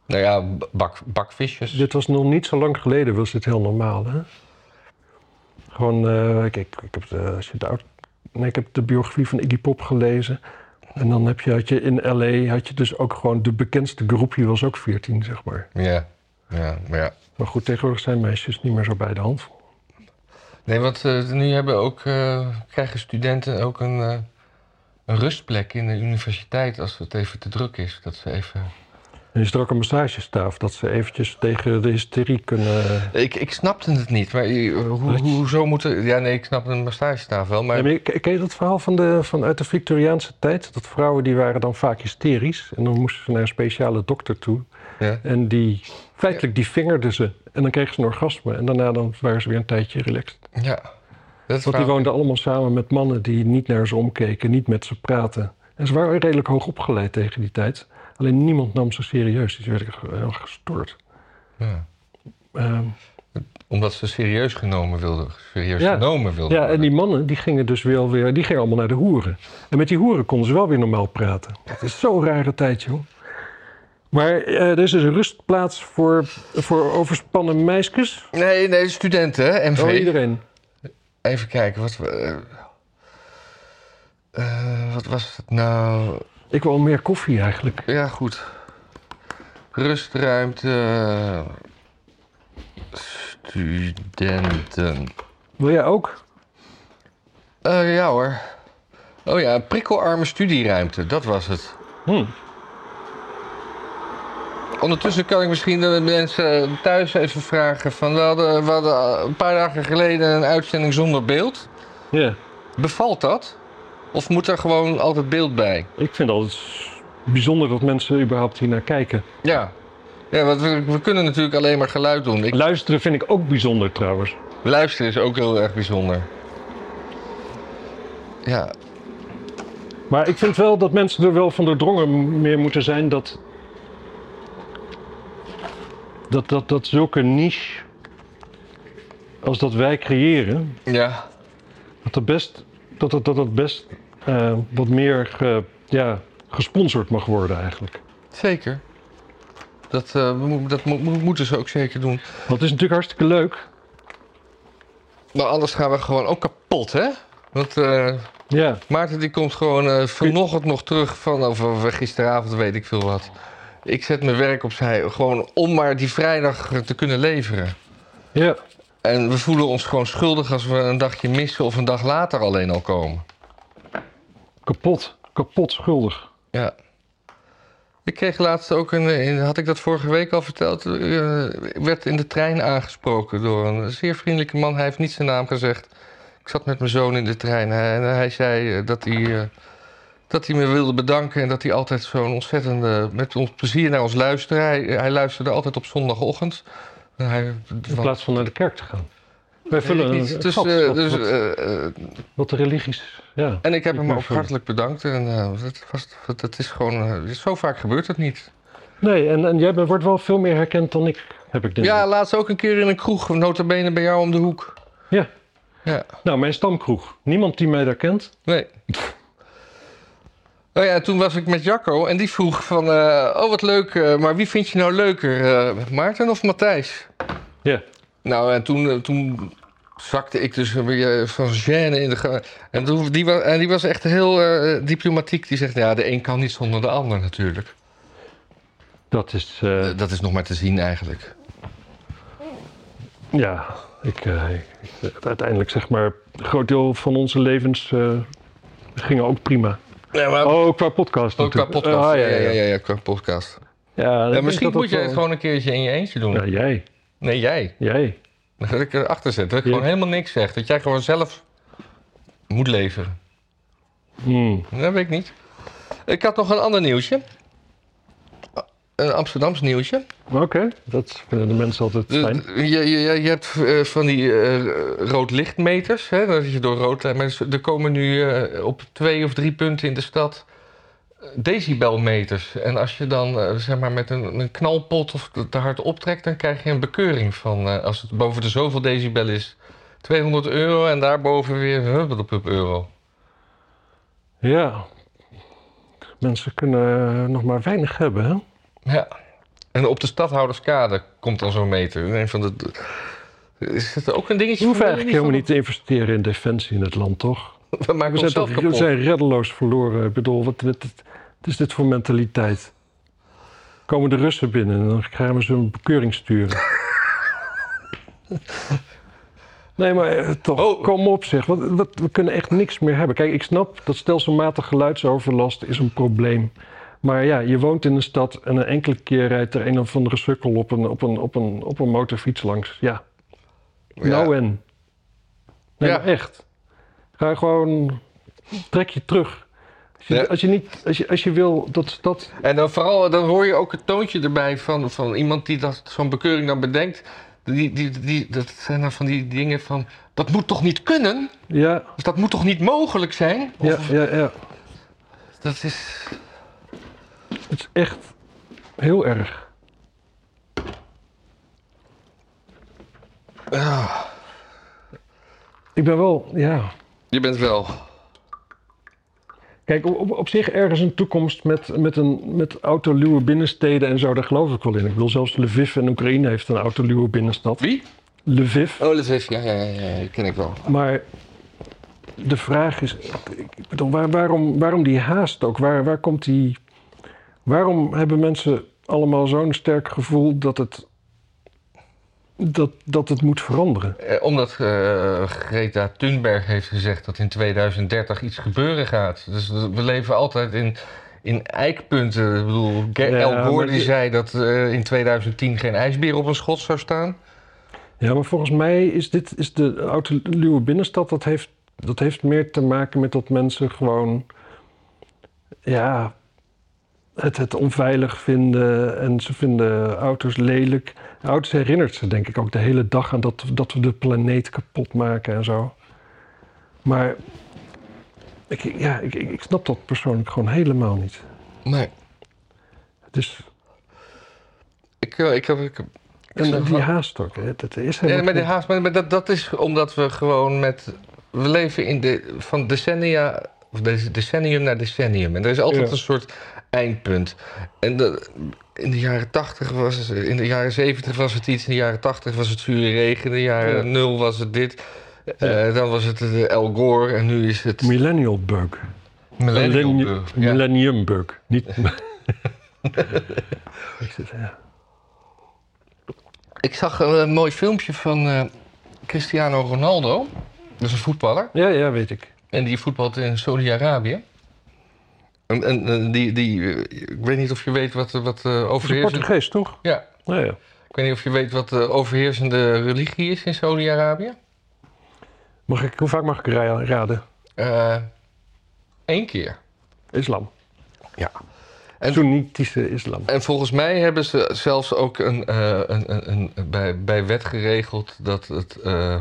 Nou ja, bak, bakvisjes. Dit was nog niet zo lang geleden, was dit heel normaal. Hè? Gewoon, eh, kijk, ik heb de, als je de, nee, ik heb de biografie van Iggy Pop gelezen. En dan heb je, had je in L.A. had je dus ook gewoon de bekendste groepje was ook 14, zeg maar. Ja, ja, maar ja. Maar goed, tegenwoordig zijn meisjes niet meer zo bij de hand. Nee, want eh, nu hebben ook, eh, krijgen studenten ook een, een rustplek in de universiteit als het even te druk is. Dat ze even. En is er ook een massagestaaf dat ze eventjes tegen de hysterie kunnen... Ik, ik snapte het niet, maar hoe, hoezo moeten. Ja, nee, ik snap een massagestaaf wel, maar. Ja, maar ken je dat verhaal van de, van uit de Victoriaanse tijd? Dat vrouwen die waren dan vaak hysterisch. En dan moesten ze naar een speciale dokter toe. Ja. En die, feitelijk die vingerden ze. En dan kregen ze een orgasme. En daarna dan waren ze weer een tijdje relaxed. Ja. Dat Want die woonden allemaal samen met mannen die niet naar ze omkeken, niet met ze praten. En ze waren redelijk hoog opgeleid tegen die tijd. Alleen niemand nam ze serieus. Die werden ge- heel gestoord. Ja. Ehm, Omdat ze serieus genomen wilden. Serieus Ja. genomen wilden. ja, en die mannen die gingen dus wel weer, die gingen allemaal naar de hoeren. En met die hoeren konden ze wel weer normaal praten. Het is zo'n rare tijd, joh. Maar eh, er is dus een rustplaats voor, voor overspannen meisjes. Nee, nee, studenten, MV. Oh, iedereen. Even kijken, wat, eh, wat was het nou? Ik wil meer koffie eigenlijk. Ja, goed. Rustruimte. Studenten. Wil jij ook? Eh, ja hoor. Oh ja, prikkelarme studieruimte, dat was het. Hm. ondertussen kan ik misschien de mensen thuis even vragen. Van, we, hadden, we hadden een paar dagen geleden een uitzending zonder beeld. Ja, Bevalt dat? Of moet er gewoon altijd beeld bij? ik vind het altijd bijzonder dat mensen überhaupt hier naar kijken. Ja. Ja, want we, we kunnen natuurlijk alleen maar geluid doen. Ik, Luisteren vind ik ook bijzonder trouwens. luisteren is ook heel erg bijzonder. Ja, Maar ik vind wel dat mensen er wel van doordrongen meer moeten zijn dat. Dat, dat, dat zulke niche. als dat wij creëren. ja. dat het best. Dat het, dat het best eh, wat meer ge- ja, gesponsord mag worden eigenlijk. Zeker. Dat, dat mo- mo- moeten ze ook zeker doen. Want het is natuurlijk hartstikke leuk. Maar anders gaan we gewoon ook kapot, hè? Want eh, Ja, Maarten die komt gewoon vanochtend nog terug van, of, of gisteravond weet ik veel wat. Ik zet mijn werk opzij, gewoon om maar die vrijdag te kunnen leveren. ja. En we voelen ons gewoon schuldig als we een dagje missen of een dag later alleen al komen. kapot. Kapot schuldig. Ja. Ik kreeg laatst ook een, in- had ik dat vorige week al verteld, eh, ik werd in de trein aangesproken door een zeer vriendelijke man. Hij heeft niet zijn naam gezegd. Ik zat met mijn zoon in de trein en hij zei eh, dat hij, eh, dat hij me wilde bedanken en dat hij altijd zo'n ontzettende, met ons plezier naar ons luisterde. Hij, hij luisterde altijd op zondagochtend. Hij, In plaats van naar de kerk te gaan. Wij vullen een, Dus, gat eh, wat, dus, wat, eh, eh, wat de religies... Ja. en ik heb hem ook hartelijk bedankt. En uh, dat, was, dat is gewoon, uh, zo vaak gebeurt het niet. Nee, en, en jij bent- wordt wel veel meer herkend dan ik, heb ik denk Ja, laatst ook een keer in een kroeg, notabene bij jou om de hoek. Ja. Ja, Nou, mijn stamkroeg. Niemand die mij daar kent. nee. Oh ja, toen was ik met Jacco en die vroeg van... eh, oh, wat leuk, eh, maar wie vind je nou leuker? eh, Maarten of Matthijs? Ja. Nou, en toen, toen zakte ik dus weer van gêne in de... En, toen, die, was, en die was echt heel diplomatiek. Die zegt, ja, de een kan niet zonder de ander natuurlijk. Dat is... dat is nog maar te zien eigenlijk. ja, ik, ik- uiteindelijk zeg maar... Een groot deel van onze levens gingen ook prima. Ja, maar Oh, qua podcast ook qua natuurlijk. podcast. Ah, ja, ja, ja, ja, qua podcast. Ja, misschien dat dat moet jij het gewoon een keertje in je eentje doen. Ja, jij. Nee, jij. Jij. Ga ik erachter zetten. Dat ik gewoon helemaal niks zeg. Dat jij gewoon zelf moet leveren. Hmm. Dat weet ik niet. Ik had nog een ander nieuwsje. Een Amsterdams nieuwsje. Oké, dat vinden de mensen altijd fijn. Je, je, je je hebt eh, van die eh roodlichtmeters. Hè, dat je door rood... Maar er komen nu eh, op twee of drie punten in de stad eh, decibelmeters. En als je dan eh, zeg maar met een, een knalpot of te hard optrekt... dan krijg je een bekeuring van... eh, als het boven de zoveel decibel is... 200 euro en daarboven weer hup euro. Ja. Mensen kunnen eh, nog maar weinig hebben, hè? Ja. En op de stadhouderskade komt dan zo'n meter. Een van de, is het ook een dingetje? hoeven voor eigenlijk helemaal niet te investeren in defensie in het land, toch? We maken We zijn, toch, we zijn reddeloos verloren. Ik bedoel, wat, wat, wat is dit voor mentaliteit? Komen de Russen binnen en dan gaan we ze een bekeuring sturen. nee, maar eh, toch, Oh. kom op zeg. Wat, wat, we kunnen echt niks meer hebben. Kijk, ik snap dat stelselmatig geluidsoverlast is een probleem. Maar ja, je woont in een stad en een enkele keer rijdt er een of andere sukkel op een, op een, op een, op een motorfiets langs. Ja, nou en? Nee, Ja. echt. Ga gewoon, trek je terug. Als je, Ja. als je, niet, als je, als je wil dat stad... En dan vooral, dan hoor je ook het toontje erbij van, van iemand die dat, zo'n bekeuring dan bedenkt. Die, die, die, dat zijn dan van die dingen van, dat moet toch niet kunnen? Ja, Of dat moet toch niet mogelijk zijn? ja, ja, ja. Dat is... Het is echt heel erg. ah, Ik ben wel, ja... je bent wel... Kijk, op, op, zich ergens een toekomst met, met, een, met autoluwe binnensteden en zo, daar geloof ik wel in. Ik bedoel, zelfs Lviv in Oekraïne heeft een autoluwe binnenstad. Wie? Lviv. Oh, Lviv, ja, ja, ja, ja, die ken ik wel. Maar de vraag is, ik bedoel, waar, waarom, waarom die haast ook? Waar, waar komt die... Waarom hebben mensen allemaal zo'n sterk gevoel dat het, dat, dat het moet veranderen? Eh, omdat eh, Greta Thunberg heeft gezegd dat in 2030 iets gebeuren gaat. Dus we leven altijd in, in eikpunten. Ik bedoel, Ja, El Gore maar die die- zei dat eh, in 2010 geen ijsbeer op een schot zou staan. Ja, maar volgens mij is dit is de oude luwe binnenstad. Dat heeft, dat heeft meer te maken met dat mensen gewoon. Ja. Het, het onveilig vinden en ze vinden auto's lelijk. Auto's herinnert ze denk ik ook de hele dag aan dat, dat we de planeet kapot maken en zo. Maar ik, ja, ik, ik ik snap dat persoonlijk gewoon helemaal niet. Nee. Het is, Ik, eh, ik, heb- ik, ik, en die haast ook, hè, dat is Ja, helemaal maar, de geen- haast, maar maar dat, dat is omdat we gewoon met... We leven in de, van decennia, of de- decennium naar decennium. En er is altijd Ja. een soort eindpunt. En de, in de jaren 80 was het, in de jaren 70 was het iets, in de jaren 80 was het zure regen, in de jaren Ja. 0 was het dit. Eh, dan was het de El Gore en nu is het Millennial bug. Millennium. Millennium, Ja. Millennium bug. Niet. Ik ja. Zag een, eh, mooi filmpje van eh, Cristiano Ronaldo. Dat is een voetballer. ja, ja, weet ik. En die voetbalt in Saudi-Arabië. En, en eh, die, die, eh, ik weet niet of je weet wat, wat uh, overheersende... Portugees, toch? Ja, Ja, ja. ik weet niet of je weet wat de overheersende religie is in Saudi-Arabië. Mag ik, hoe vaak mag ik ra- raden? Eén keer. Islam. Ja. En- Soenitische islam. En volgens mij hebben ze zelfs ook een, eh, een, een, een, bij, bij wet geregeld dat het, eh,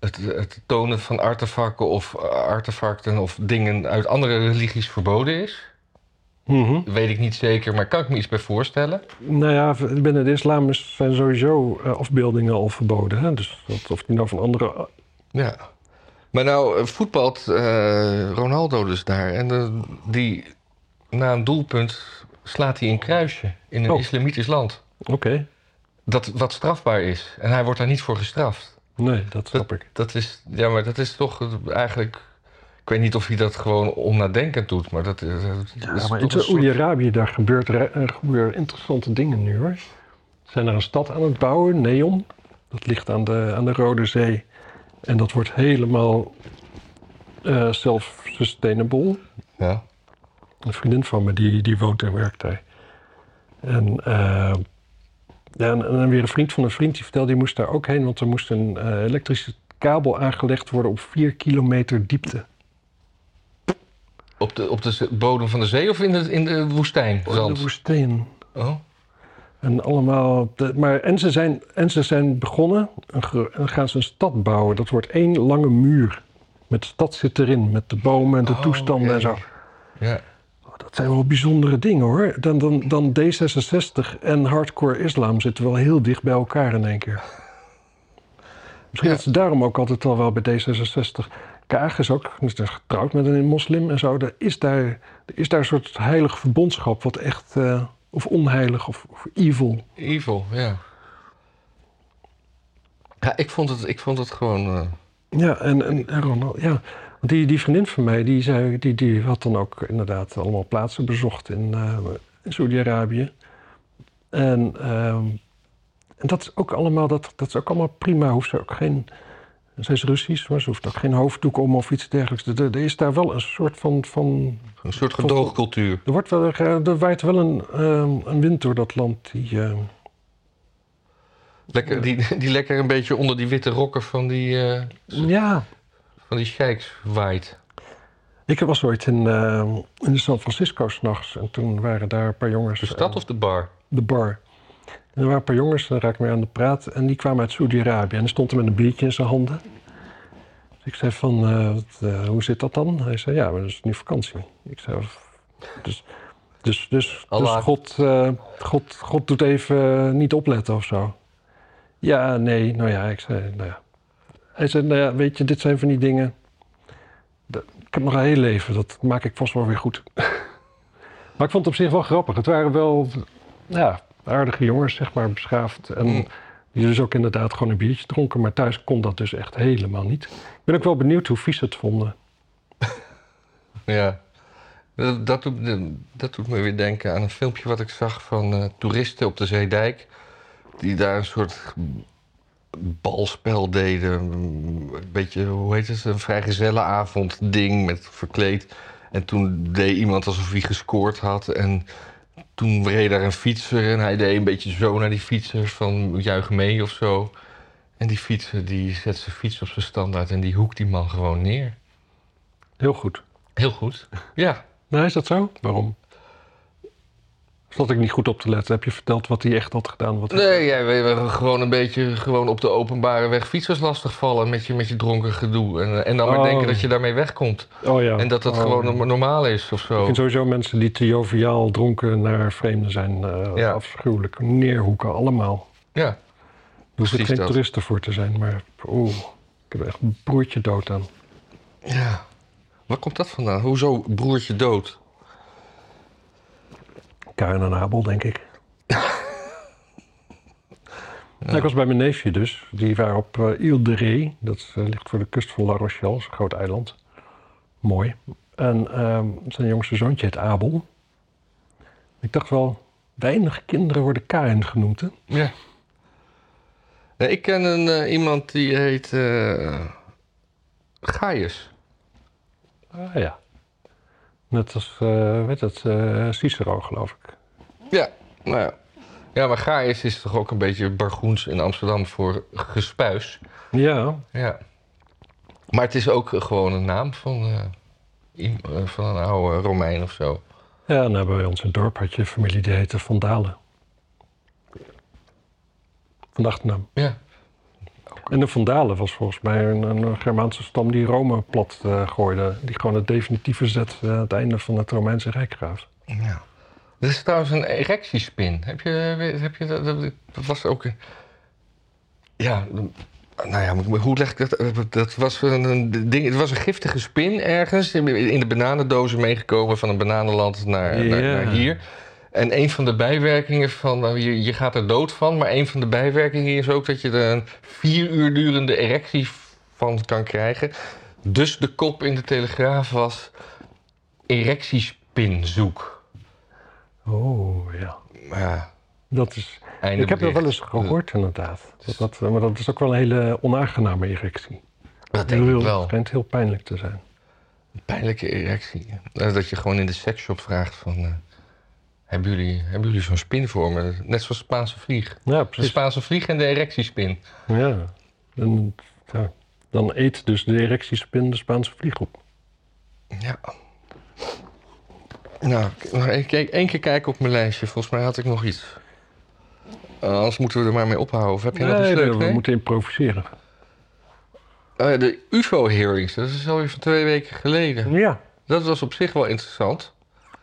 het, het tonen van artefacten of eh, artefacten of dingen uit andere religies verboden is. Mhm. Weet ik niet zeker, maar kan ik me iets bij voorstellen. Nou ja, binnen de islam is- zijn sowieso eh, afbeeldingen al verboden. Hè? Dus dat, of die nou van andere... Ja. Maar nou eh, voetbalt eh, Ronaldo dus daar. En eh, die, na een doelpunt slaat hij een kruisje in een Oh. islamitisch land. Oké. Dat wat strafbaar is. En hij wordt daar niet voor gestraft. Nee, dat snap ik. Dat is, ja, maar dat is toch eigenlijk... Ik weet niet of hij dat gewoon onnadenkend doet, maar dat, dat Ja, is maar in soort- Saoedi-Arabië, daar gebeurt er, gebeuren interessante dingen nu hoor. Ze zijn er een stad aan het bouwen, Neom. Dat ligt aan de, aan de Rode Zee. En dat wordt helemaal eh self-sustainable. Ja. Een vriendin van me, die, die woont en werkt daar. En, eh, ja, en, en weer een vriend van een vriend, die vertelde, die moest daar ook heen. Want er moest een eh, elektrische kabel aangelegd worden op 4 kilometer diepte. Op, de, op de bodem van de zee of in de, in de woestijn? In de woestijn. Oh. En allemaal. de- maar, en, ze zijn, en ze zijn begonnen. En gaan ze een stad bouwen. Dat wordt één lange muur. Met de stad zit erin. Met de bomen en de Oh, toestanden en zo. Ja. Dat zijn wel bijzondere dingen hoor. Dan, dan, dan D66 en hardcore islam zitten wel heel dicht bij elkaar in één keer. Misschien Ja. dat ze daarom ook altijd al wel bij D66. Kaag is ook is dus getrouwd met een moslim en zo. Er is daar, er is daar een soort heilig verbondschap. Wat echt. eh, of onheilig of, of evil. Evil, ja. Ja, ik vond het, ik vond het gewoon... eh, Ja, en, en, en Ronald, ja. Want die, die vriendin van mij, die, zei, die, die had dan ook inderdaad allemaal plaatsen bezocht in, eh, in Saudi-Arabië. En, ehm, en dat is ook allemaal, dat, dat is ook allemaal prima. Hoeft ze ook geen, ze is Russisch, maar ze hoeft ook geen hoofddoek om of iets dergelijks. Er, er is daar wel een soort van, van een soort gedoogcultuur. er, wordt wel, er waait wel een, ehm, een wind door dat land die... ehm, Lekker, die, die lekker een beetje onder die witte rokken van die, eh ja, van die sheiks waait. ik was ooit in, ehm, in San Francisco s'nachts en toen waren daar een paar jongens... De stad en- of de bar? de bar. En er waren een paar jongens, daar raak ik mee aan de praat. En die kwamen uit Saudi-Arabië. En die stond er met een biertje in zijn handen. Dus ik zei van, eh, wat, eh, hoe zit dat dan? Hij zei, ja, maar dat is nu vakantie. Ik zei, dus, dus, dus, dus. God, eh, God, God doet even eh, niet opletten of zo. Ja, nee, nou ja, ik zei, nou ja. Hij zei, nou ja, weet je, dit zijn van die dingen. Ik heb nog een heel leven, dat maak ik vast wel weer goed. maar ik vond het op zich wel grappig. Het waren wel, ja, aardige jongens, zeg maar, beschaafd. En Mm. die dus ook inderdaad gewoon een biertje dronken. Maar thuis kon dat dus echt helemaal niet. Ik ben ook wel benieuwd hoe vies ze het vonden. Ja. Dat, dat, doet, dat doet me weer denken aan een filmpje wat ik zag van eh, toeristen op de Zeedijk. Die daar een soort balspel deden. Een beetje, hoe heet het, een vrijgezellenavond ding met verkleed. En toen deed iemand alsof hij gescoord had. En toen reed daar een fietser en hij deed een beetje zo naar die fietser van juich mee of zo. En die fietser die zet zijn fiets op zijn standaard en die hoekt die man gewoon neer. Heel goed. Heel goed. Ja. Nou, is dat zo? Waarom? Zat ik niet goed op te letten? Heb je verteld wat hij echt had gedaan? Wat Nee, jij weet gewoon een beetje gewoon op de openbare weg fietsers lastigvallen met je, met je dronken gedoe. En, en dan maar Oh. denken dat je daarmee wegkomt. Oh ja. En dat dat Oh. gewoon norm- normaal is of Ik zo. vind sowieso mensen die te joviaal dronken naar vreemden zijn eh, Ja. afschuwelijk. Neerhoeken, allemaal. Ja. Er hoeven Precies geen toeristen voor te zijn, maar oeh, ik heb echt een broertje dood aan. ja. Waar komt dat vandaan? Hoezo broertje dood? Karin en Abel, denk ik. Ik was bij mijn neefje dus. Die waren op eh Ile de Ré. Dat eh, ligt voor de kust van La Rochelle. Dat is een groot eiland. Mooi. En ehm, zijn jongste zoontje heet Abel. Ik dacht wel, weinig kinderen worden Karin genoemd, hè? Ja. Ik ken een, eh, iemand die heet Gaius. Ah ja. Net als, weet het, eh, Cicero, geloof ik. Ja, nou ja. Ja, maar Gaius is toch ook een beetje bargoens in Amsterdam voor gespuis. Ja, Ja. Maar het is ook gewoon een naam van, eh, van een oude Romein of zo. ja en bij ons in het dorp had je familie die heette Van Dalen. Van achternaam. Ja. En de Vandalen was volgens mij een, een Germaanse stam die Rome plat eh, gooide. Die gewoon het definitieve zet eh, aan het einde van het Romeinse Rijk graaf. ja. Er is trouwens een erectiespin. Heb je, heb je dat, dat was ook. Ja, nou ja, hoe leg ik dat? Dat was een, ding, het was een giftige spin ergens in de bananendozen meegekomen van een bananenland naar, naar hier. En een van de bijwerkingen van, nou, je, je gaat er dood van, maar een van de bijwerkingen is ook dat je er een vier uur durende erectie van kan krijgen. Dus de kop in de Telegraaf was erectiespin zoek. Oh ja. Maar ja, Dat is, einde ik heb dat wel eens gehoord inderdaad. Dat, dat, maar dat is ook wel een hele onaangename erectie. Dat denk ik Het wel. schijnt heel pijnlijk te zijn. Een pijnlijke erectie. Eh, Dat je gewoon in de seksshop vraagt van... eh, hebben jullie, hebben jullie zo'n spin voor me? Net zoals Spaanse vlieg. Ja, De precies. Spaanse vlieg en de erectiespin. Ja. En, ja. Dan eet dus de erectiespin de Spaanse vlieg op. Ja. Nou, nog één keer, kijken op mijn lijstje. Volgens mij had ik nog iets. Eh, anders moeten we er maar mee ophouden. Of heb je nog iets Nee, we Nee? moeten improviseren. Eh, de UFO-hearings, dat is alweer van twee weken geleden. Ja. Dat was op zich wel interessant.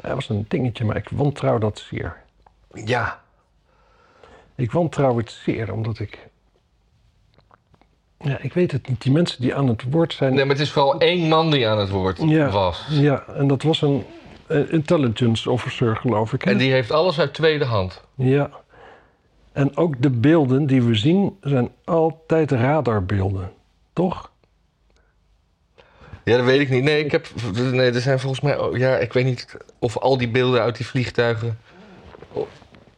Dat was een dingetje, maar ik wantrouw dat zeer. Ja. Ik wantrouw het zeer, omdat ik... Ja, ik weet het niet. Die mensen die aan het woord zijn... Nee, maar het is vooral één man die aan het woord Ja. was. Ja, en dat was een intelligence officer, geloof ik. hè? En die heeft alles uit tweede hand. Ja. En ook de beelden die we zien zijn altijd radarbeelden. Toch? Ja, dat weet ik niet. Nee, ik heb, nee er zijn volgens mij... Ja, ik weet niet of al die beelden uit die vliegtuigen...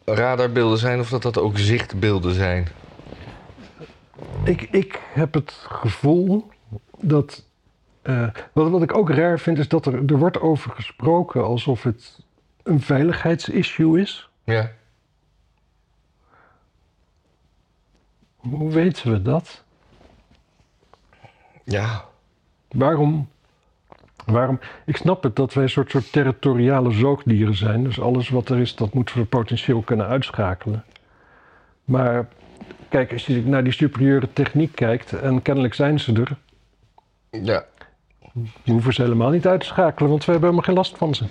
radarbeelden zijn of dat dat ook zichtbeelden zijn. Ik, ik heb het gevoel dat... eh, wat, wat ik ook raar vind is dat er, er wordt over gesproken alsof het een veiligheidsissue is. Ja. Hoe weten we dat? Ja. Waarom? Waarom? Ik snap het dat wij een soort, soort territoriale zoogdieren zijn. Dus alles wat er is, dat moeten we potentieel kunnen uitschakelen. Maar kijk, als je naar die superieure techniek kijkt, en kennelijk zijn ze er, Ja. we hoeven ze helemaal niet uit te schakelen, want we hebben helemaal geen last van ze.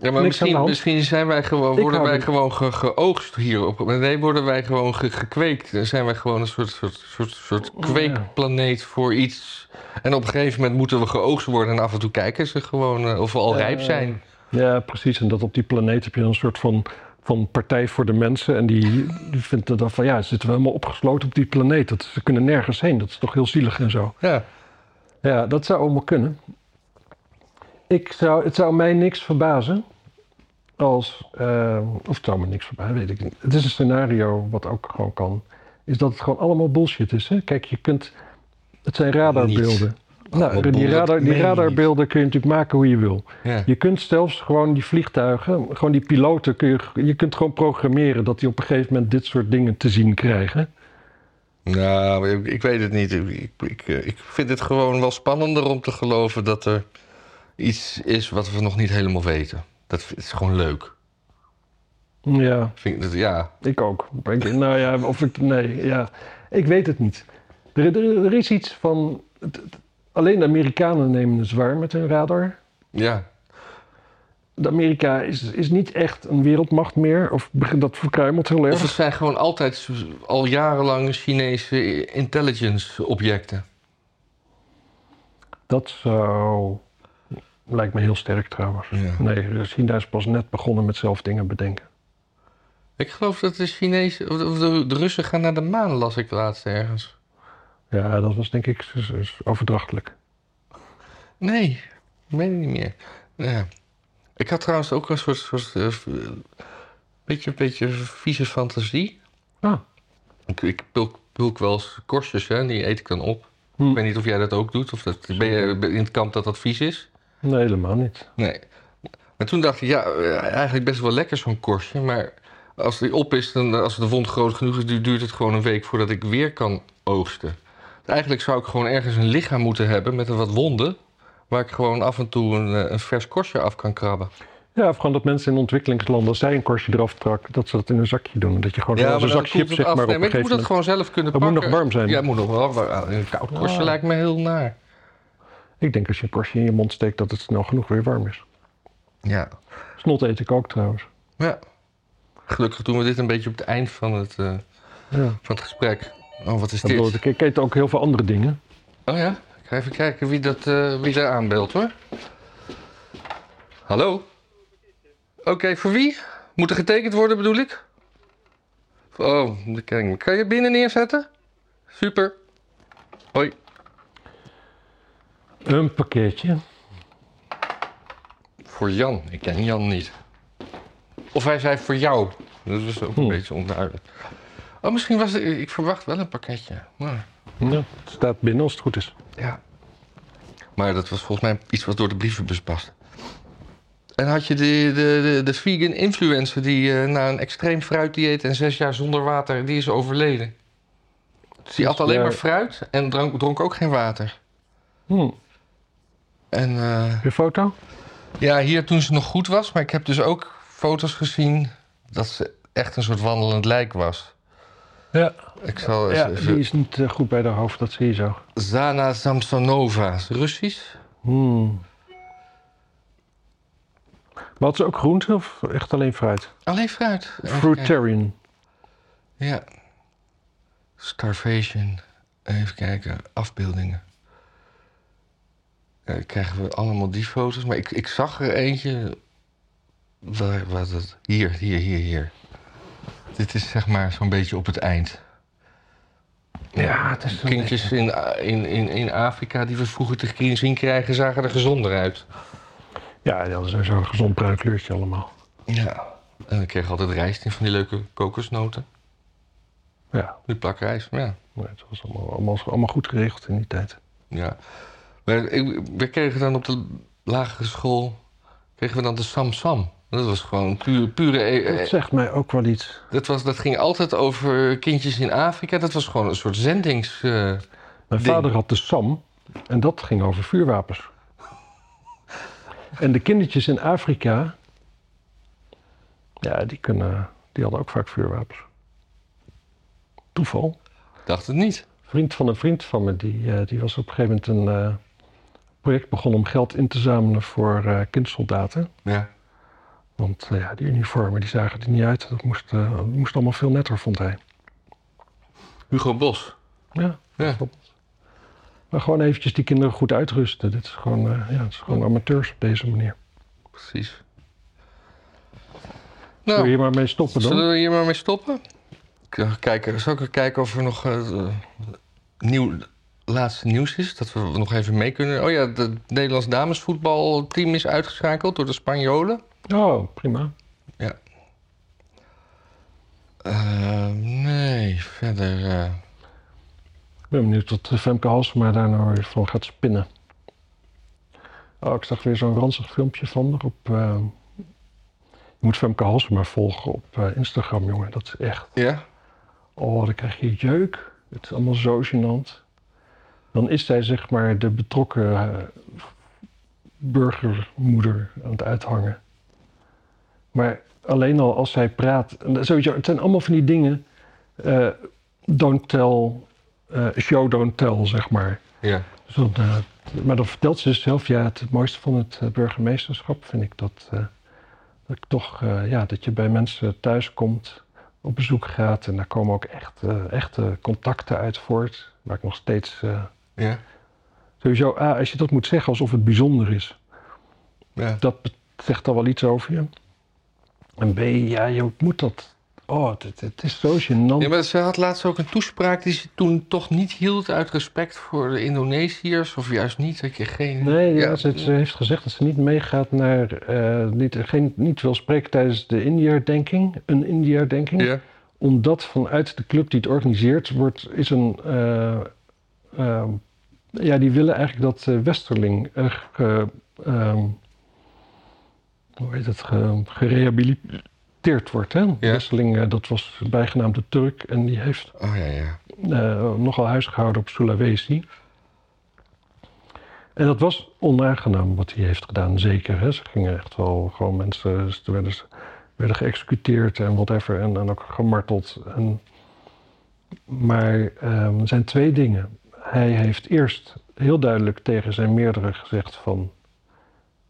Ja, maar misschien, misschien zijn wij gewoon, worden wij gewoon ge- geoogst hierop. Nee, worden wij gewoon ge- gekweekt. Dan zijn wij gewoon een soort, soort, soort, soort kweekplaneet voor iets. En op een gegeven moment moeten we geoogst worden. En af en toe kijken ze gewoon eh, of we al rijp zijn. Ja, precies. En dat op die planeet heb je een soort van, van partij voor de mensen. En die, die vindt dan van, ja, ze zitten we helemaal opgesloten op die planeet. Dat, ze kunnen nergens heen. Dat is toch heel zielig en zo. Ja. Ja, dat zou allemaal kunnen. Ik zou, het zou mij niks verbazen als, eh, of het zou me niks verbazen, weet ik niet. Het is een scenario wat ook gewoon kan, is dat het gewoon allemaal bullshit is. Hè? Kijk, je kunt, het zijn radarbeelden. Nou, die, radar, die radarbeelden kun je natuurlijk maken hoe je wil. Ja. Je kunt zelfs gewoon die vliegtuigen, gewoon die piloten, kun je, je kunt gewoon programmeren dat die op een gegeven moment dit soort dingen te zien krijgen. Nou, ik, ik weet het niet. Ik, ik, ik vind het gewoon wel spannender om te geloven dat er iets is wat we nog niet helemaal weten. Dat is gewoon leuk. Ja, Vind ik dat, ja, ik ook. Ik, nou ja, of ik, nee, ja, ik weet het niet. Er, er, er is iets van, het- het- alleen de Amerikanen nemen het zwaar met hun radar. ja. De Amerika is, is niet echt een wereldmacht meer, of begint dat verkruimelt heel Of erg. het zijn gewoon altijd al jarenlang Chinese intelligence objecten. Dat zou, lijkt me heel sterk trouwens. Ja. Nee, China is pas net begonnen met zelf dingen bedenken. Ik geloof dat de Chinezen, of de, Russen gaan naar de maan, las ik laatst ergens. Ja, dat was denk ik overdrachtelijk. Nee, ik weet het niet meer. Ja. Ik had trouwens ook een soort, soort v- beetje, beetje vieze fantasie. Ah. Ik, ik pulk, pulk wel eens korstjes, hè, en die eet ik dan op. Hm. Ik weet niet of jij dat ook doet, of dat, ben je in het kamp dat dat vies is? Nee, helemaal niet. Nee. Maar toen dacht ik, ja, eh, eigenlijk best wel lekker zo'n korstje. Maar als die op is, dan, als de wond groot genoeg is, du- duurt het gewoon een week voordat ik weer kan oogsten. Eigenlijk zou ik gewoon ergens een lichaam moeten hebben met een wat wonden. Waar ik gewoon af en toe een, eh, een vers korstje af kan krabben. Ja, of gewoon dat mensen in ontwikkelingslanden, als zij een korstje eraf trak, dat ze dat in een zakje doen. Dat je gewoon als een zak chips zeg af. maar op Nee, een maar ik moet moment. gewoon zelf kunnen Het moet pakken. nog warm zijn. Ja, het moet nog wel warm. Een koud korstje Ah. lijkt me heel naar. Ik denk als je een korstje in je mond steekt dat het snel genoeg weer warm is. Ja. Snot eet ik ook trouwens. ja. Gelukkig doen we dit een beetje op het eind van het, eh, Ja. van het gesprek. Oh, wat is bedoel, dit? ik eet ook heel veel andere dingen. Oh ja? Ik ga even kijken wie, dat, eh, wie daar aanbelt hoor. Hallo? Oké, voor wie? Moet er getekend worden bedoel ik? Oh, dat ken ik. Kan je binnen neerzetten? Super. Hoi. Een pakketje. Voor Jan. Ik ken Jan niet. Of hij zei voor jou. Dat is ook een Hm. beetje onduidelijk. Oh, misschien was het... Ik verwacht wel een pakketje. Maar, Ja, het staat binnen als het goed is. ja. Maar dat was volgens mij iets wat door de brievenbus past. En had je de, de, de, de vegan influencer die eh, na een extreem fruitdieet en zes jaar zonder water, die is overleden. Die at alleen maar fruit en dronk, dronk ook geen water. Hm. En eh, Je foto? ja, hier toen ze nog goed was, maar ik heb dus ook foto's gezien dat ze echt een soort wandelend lijk was. Ja. Ik zal eens Ja, die is niet eh, goed bij de hoofd, dat zie je zo. Zana Samsonova, Russisch? Hmm. Maar had ze ook groente of echt alleen fruit? Alleen fruit. Fruitarian. Ja. Starvation. Even kijken, afbeeldingen. Ja, krijgen we allemaal die foto's. Maar ik, ik zag er eentje. Waar was het? Hier, hier, hier, hier. Dit is zeg maar zo'n beetje op het eind. Ja, het is Kindjes in, in, in, in Afrika die we vroeger te zien krijgen, zagen er gezonder uit. Ja, die hadden een gezond bruin kleurtje allemaal. Ja. En ik kreeg altijd rijst in van die leuke kokosnoten. Ja, Die plakrijst, ja. nee, het was allemaal, allemaal, allemaal goed geregeld in die tijd. Ja. Maar ik, we kregen dan op de lagere school kregen we dan de Sam Sam. Dat was gewoon pure, pure e- Dat eh, zegt mij ook wel iets. dat, was, dat ging altijd over kindjes in Afrika. Dat was gewoon een soort zendings... eh, Mijn ding. vader had de SAM en dat ging over vuurwapens. En de kindertjes in Afrika, ja, die, kunnen, die hadden ook vaak vuurwapens. Toeval. dacht het niet. Vriend van een vriend van me, die, eh, die was op een gegeven moment een eh, project begonnen om geld in te zamelen voor eh, kindsoldaten. Ja. Want eh, ja, die uniformen die zagen er niet uit. Dat moest, eh, dat moest allemaal veel netter, vond hij. Hugo Bos. Ja, Ja. maar gewoon eventjes die kinderen goed uitrusten. Dit is gewoon, eh, ja, het is gewoon amateurs op deze manier. Precies. Wil je Nou, hier maar mee stoppen dan? zullen we hier maar mee stoppen? Kijken, zal ik even kijken of er nog eh, nieuw, laatste nieuws is? Dat we nog even mee kunnen. Oh ja, het Nederlands damesvoetbalteam is uitgeschakeld door de Spanjolen. Oh, prima. Eh, nee, verder. eh, Ik ben benieuwd wat eh, Femke Halsema daar nou weer van gaat spinnen. Oh, ik zag weer zo'n ranzig filmpje van haar op... je moet Femke Halsema volgen op Instagram, jongen. Dat is echt... Ja? Oh, dan krijg je jeuk. Het is allemaal zo gênant. Dan is zij zeg maar de betrokken eh, burgermoeder aan het uithangen. Maar alleen al als zij praat... Sowieso, het zijn allemaal van die dingen... eh, don't tell, eh, show don't tell, zeg maar. Ja. Eh, maar dan vertelt ze zelf, ja, het mooiste van het burgemeesterschap vind ik dat, dat ik toch, ja, dat je bij mensen thuis komt, op bezoek gaat en daar komen ook echt, echte contacten uit voort, waar ik nog steeds, Ja. sowieso, A, als je dat moet zeggen alsof het bijzonder is, Ja. dat zegt al wel iets over je. En B, ja, je moet dat, oh, het, het is zo gênant. Ja, maar ze had laatst ook een toespraak die ze toen toch niet hield uit respect voor de Indonesiërs. Of juist niet, dat je geen... Nee, ja, Ja. ze, ze heeft gezegd dat ze niet meegaat naar, eh, niet, geen, niet wil spreken tijdens de India-herdenking, een India-herdenking. Ja. Omdat vanuit de club die het organiseert, wordt, is een. eh, ehm, ja, die willen eigenlijk dat eh, Westerling. eh, ehm, hoe heet het? Ge, gerehabiliteerd wordt. Hè? Westerling, eh, dat was bijgenaamd de Turk. En die heeft Oh ja, ja. eh, nogal huis gehouden op Sulawesi. En dat was onaangenaam wat hij heeft gedaan, zeker. Hè? Ze gingen echt wel gewoon mensen, ze werden, werden geëxecuteerd en whatever, en, en ook gemarteld. En, maar ehm, er zijn twee dingen. Hij heeft eerst heel duidelijk tegen zijn meerdere gezegd van...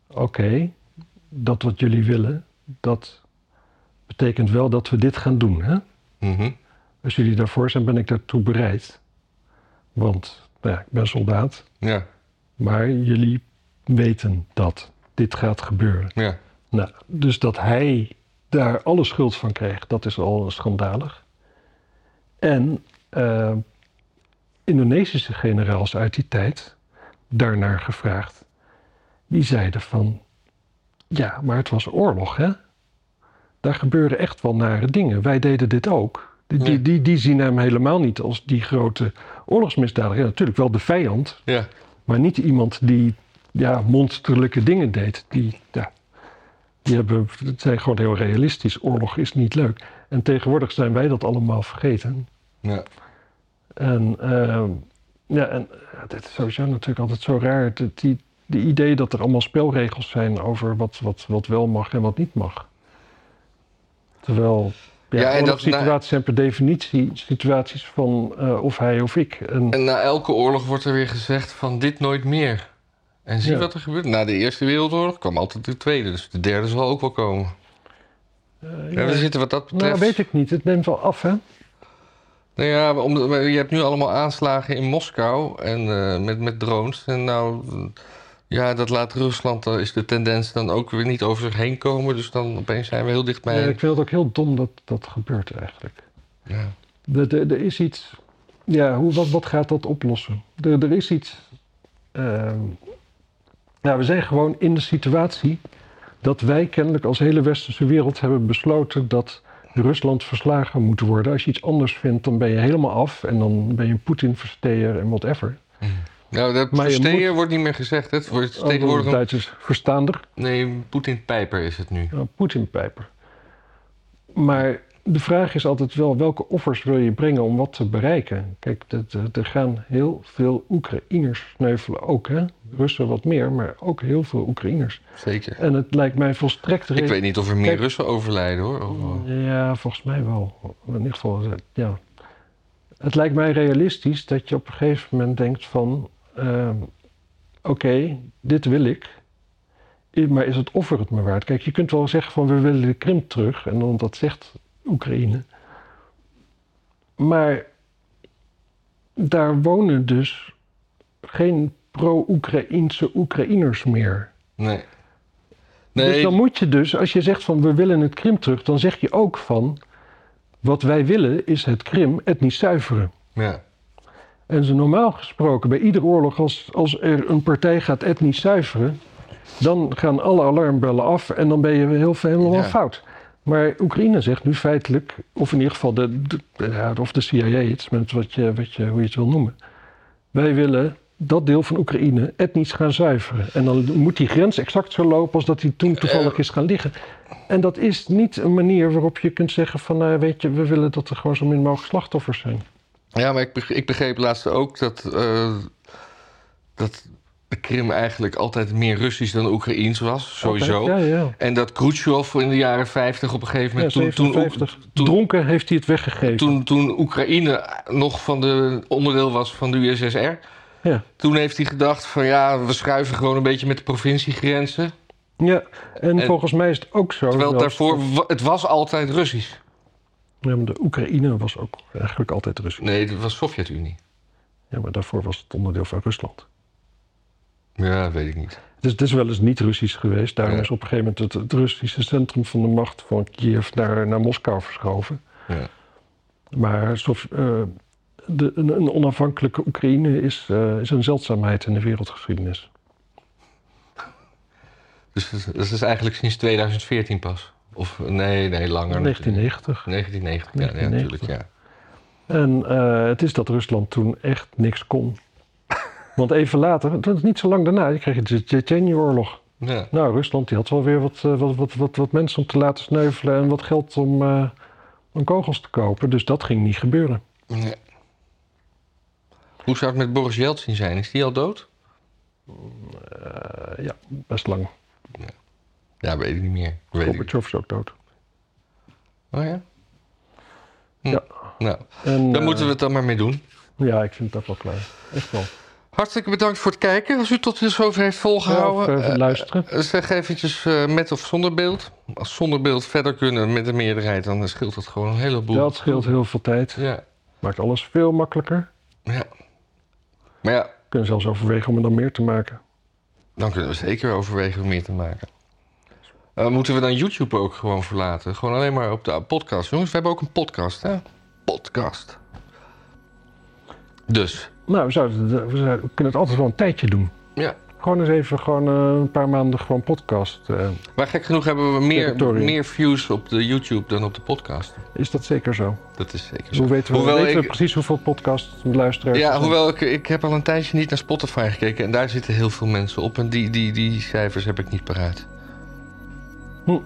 Oké, dat wat jullie willen, dat betekent wel dat we dit gaan doen, hè? Mhm. Als jullie daarvoor zijn, ben ik daartoe bereid. Want nou ja, ik ben soldaat, Ja, maar jullie weten dat dit gaat gebeuren. ja. Nou, dus dat hij daar alle schuld van kreeg, dat is al schandalig. En eh, Indonesische generaals uit die tijd, daarnaar gevraagd, die zeiden van, ja, maar het was oorlog, hè? Daar gebeuren echt wel nare dingen. Wij deden dit ook. Die, die, die zien hem helemaal niet als die grote oorlogsmisdadiger. Ja, natuurlijk wel de vijand, Ja, maar niet iemand die ja, monsterlijke dingen deed. Die, ja, die hebben, het zijn gewoon heel realistisch. Oorlog is niet leuk. En tegenwoordig zijn wij dat allemaal vergeten. ja. En, ehm, ja, en dit is sowieso natuurlijk altijd zo raar. Het, die, die idee dat er allemaal spelregels zijn over wat, wat, wat wel mag en wat niet mag. Terwijl ja, Ja, en dat- situaties zijn per definitie situaties van eh, of hij of ik. En, En na elke oorlog wordt er weer gezegd van dit nooit meer. En zie Ja. wat er gebeurt. Na de Eerste Wereldoorlog kwam altijd de Tweede. Dus de derde zal ook wel komen. eh, Ja, ja, we zitten wat dat betreft... nou, weet ik niet. Het neemt wel af, hè? Nou ja, maar je hebt nu allemaal aanslagen in Moskou en eh, met, met drones. En nou, eh, ja, dat laat Rusland, daar is de tendens dan ook weer niet over zich heen komen. Dus dan opeens zijn we heel dichtbij. Ja, ik vind het ook heel dom dat dat gebeurt eigenlijk. Ja. Er, er, er is iets. Ja, hoe, wat, wat gaat dat oplossen? Er, er is iets. ehm, ja, we zijn gewoon in de situatie dat wij kennelijk als hele westerse wereld hebben besloten dat Rusland verslagen moet worden. Als je iets anders vindt, dan ben je helemaal af en dan ben je een Poetin-versteer en whatever. Nou, dat Maar versteer moet- wordt niet meer gezegd. Het wordt Oh, tegenwoordig. Duitsers verstaander. Nee, Poetin-pijper is het nu. Ja, Poetin-pijper. Maar de vraag is altijd wel, welke offers wil je brengen om wat te bereiken? Kijk, er gaan heel veel Oekraïners sneuvelen ook, hè? Russen wat meer, maar ook heel veel Oekraïners. Zeker. En het lijkt mij volstrekt... Ik weet niet of er meer Kijk- Russen overlijden hoor. Of- Ja, volgens mij wel. In ieder geval, eh, ja. Het lijkt mij realistisch dat je op een gegeven moment denkt van... ehm, Oké, dit wil ik. Maar is het offer het me waard? Kijk, je kunt wel zeggen van we willen de Krim terug. En dan dat zegt Oekraïne. Maar daar wonen dus geen pro-Oekraïnse Oekraïners meer. Nee. Dus Nee, dan moet je dus, als je zegt van we willen het Krim terug, dan zeg je ook van wat wij willen is het Krim etnisch zuiveren. ja. En zo normaal gesproken, bij iedere oorlog, als, als er een partij gaat etnisch zuiveren, dan gaan alle alarmbellen af en dan ben je heel veel helemaal Ja. fout. Maar Oekraïne zegt nu feitelijk, of in ieder geval de, de, ja, of de CIA, het is met wat je, wat je, hoe je het wil noemen. Wij willen dat deel van Oekraïne etnisch gaan zuiveren. En dan moet die grens exact zo lopen als dat die toen toevallig is gaan liggen. En dat is niet een manier waarop je kunt zeggen van, nou, weet je, we willen dat er gewoon zo min mogelijk slachtoffers zijn. Ja, maar ik begreep, ik begreep laatst ook dat, eh, dat de Krim eigenlijk altijd meer Russisch dan Oekraïens was, sowieso. Altijd, Ja, ja. En dat Khrushchev in de jaren 50 op een gegeven Ja, moment... toen, toen, 57. toen- Dronken heeft hij het weggegeven. toen, toen Oekraïne nog van de onderdeel was van de USSR... Ja. toen heeft hij gedacht van ja, we schuiven gewoon een beetje met de provinciegrenzen. ja, en, En- volgens mij is het ook zo. Terwijl daarvoor, het was altijd Russisch. Ja, maar de Oekraïne was ook eigenlijk altijd Russisch. Nee, het was Sovjet-Unie. Ja, maar daarvoor was het onderdeel van Rusland. Ja, weet ik niet. Dus het is wel eens niet Russisch geweest. Daarom Ja. is op een gegeven moment het, het Russische centrum van de macht van Kiev naar, naar Moskou verschoven. Ja. Maar Sov- eh, de, een, een onafhankelijke Oekraïne is, eh, is een zeldzaamheid in de wereldgeschiedenis. Dus dat is eigenlijk sinds 2014 pas. Of nee, nee, langer. 1990. 1990, ja, ja, 1990. natuurlijk, ja. En eh, het is dat Rusland toen echt niks kon. Want even later, dat is niet zo lang daarna, je kreeg de Tsjetsjenië-oorlog. ja. Nou, Rusland die had wel weer wat, eh, wat, wat, wat, wat mensen om te laten sneuvelen en wat geld om, eh, om kogels te kopen. Dus dat ging niet gebeuren. Ja. Hoe zou het met Boris Yeltsin zijn? Is die al dood? Eh, ja, best lang. Ja, weet ik niet meer. Gorbachev is ook dood. Oh ja? Hm. Ja. Nou, eh, moeten we het dan maar mee doen. Ja, ik vind het ook wel klaar. Echt wel. Hartelijk bedankt voor het kijken. Als u tot zover heeft Ja, volgehouden. of, eh, eh, luisteren. eh, zeg eventjes met of zonder beeld. Als zonder beeld verder kunnen met de meerderheid, dan scheelt dat gewoon een heleboel. Dat scheelt heel veel tijd. Ja, Maakt alles veel makkelijker. ja. Maar ja, We kunnen zelfs overwegen om er dan meer te maken. dan kunnen we zeker overwegen om meer te maken. Moeten we dan YouTube ook gewoon verlaten? Gewoon alleen maar op de podcast. Jongens, we hebben ook een podcast, hè? Podcast. Dus, Nou, we, zouden, we, zouden- we kunnen het altijd wel een tijdje doen. ja. Gewoon eens even gewoon, eh, een paar maanden gewoon podcast. eh, Maar gek genoeg hebben we meer, Territorium. meer views op de YouTube dan op de podcast. is dat zeker zo? Dat is zeker zo. Hoe weten we, Hoewel weten we ik- precies hoeveel podcast luisteraars er Ja, hoewel ik, ik heb al een tijdje niet naar Spotify gekeken en daar zitten heel veel mensen op en die, die, die cijfers heb ik niet paraat. Hm.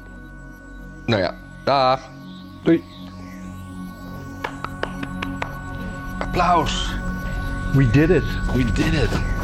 Nou ja, dag. Doei. Applaus. We did it. We did it.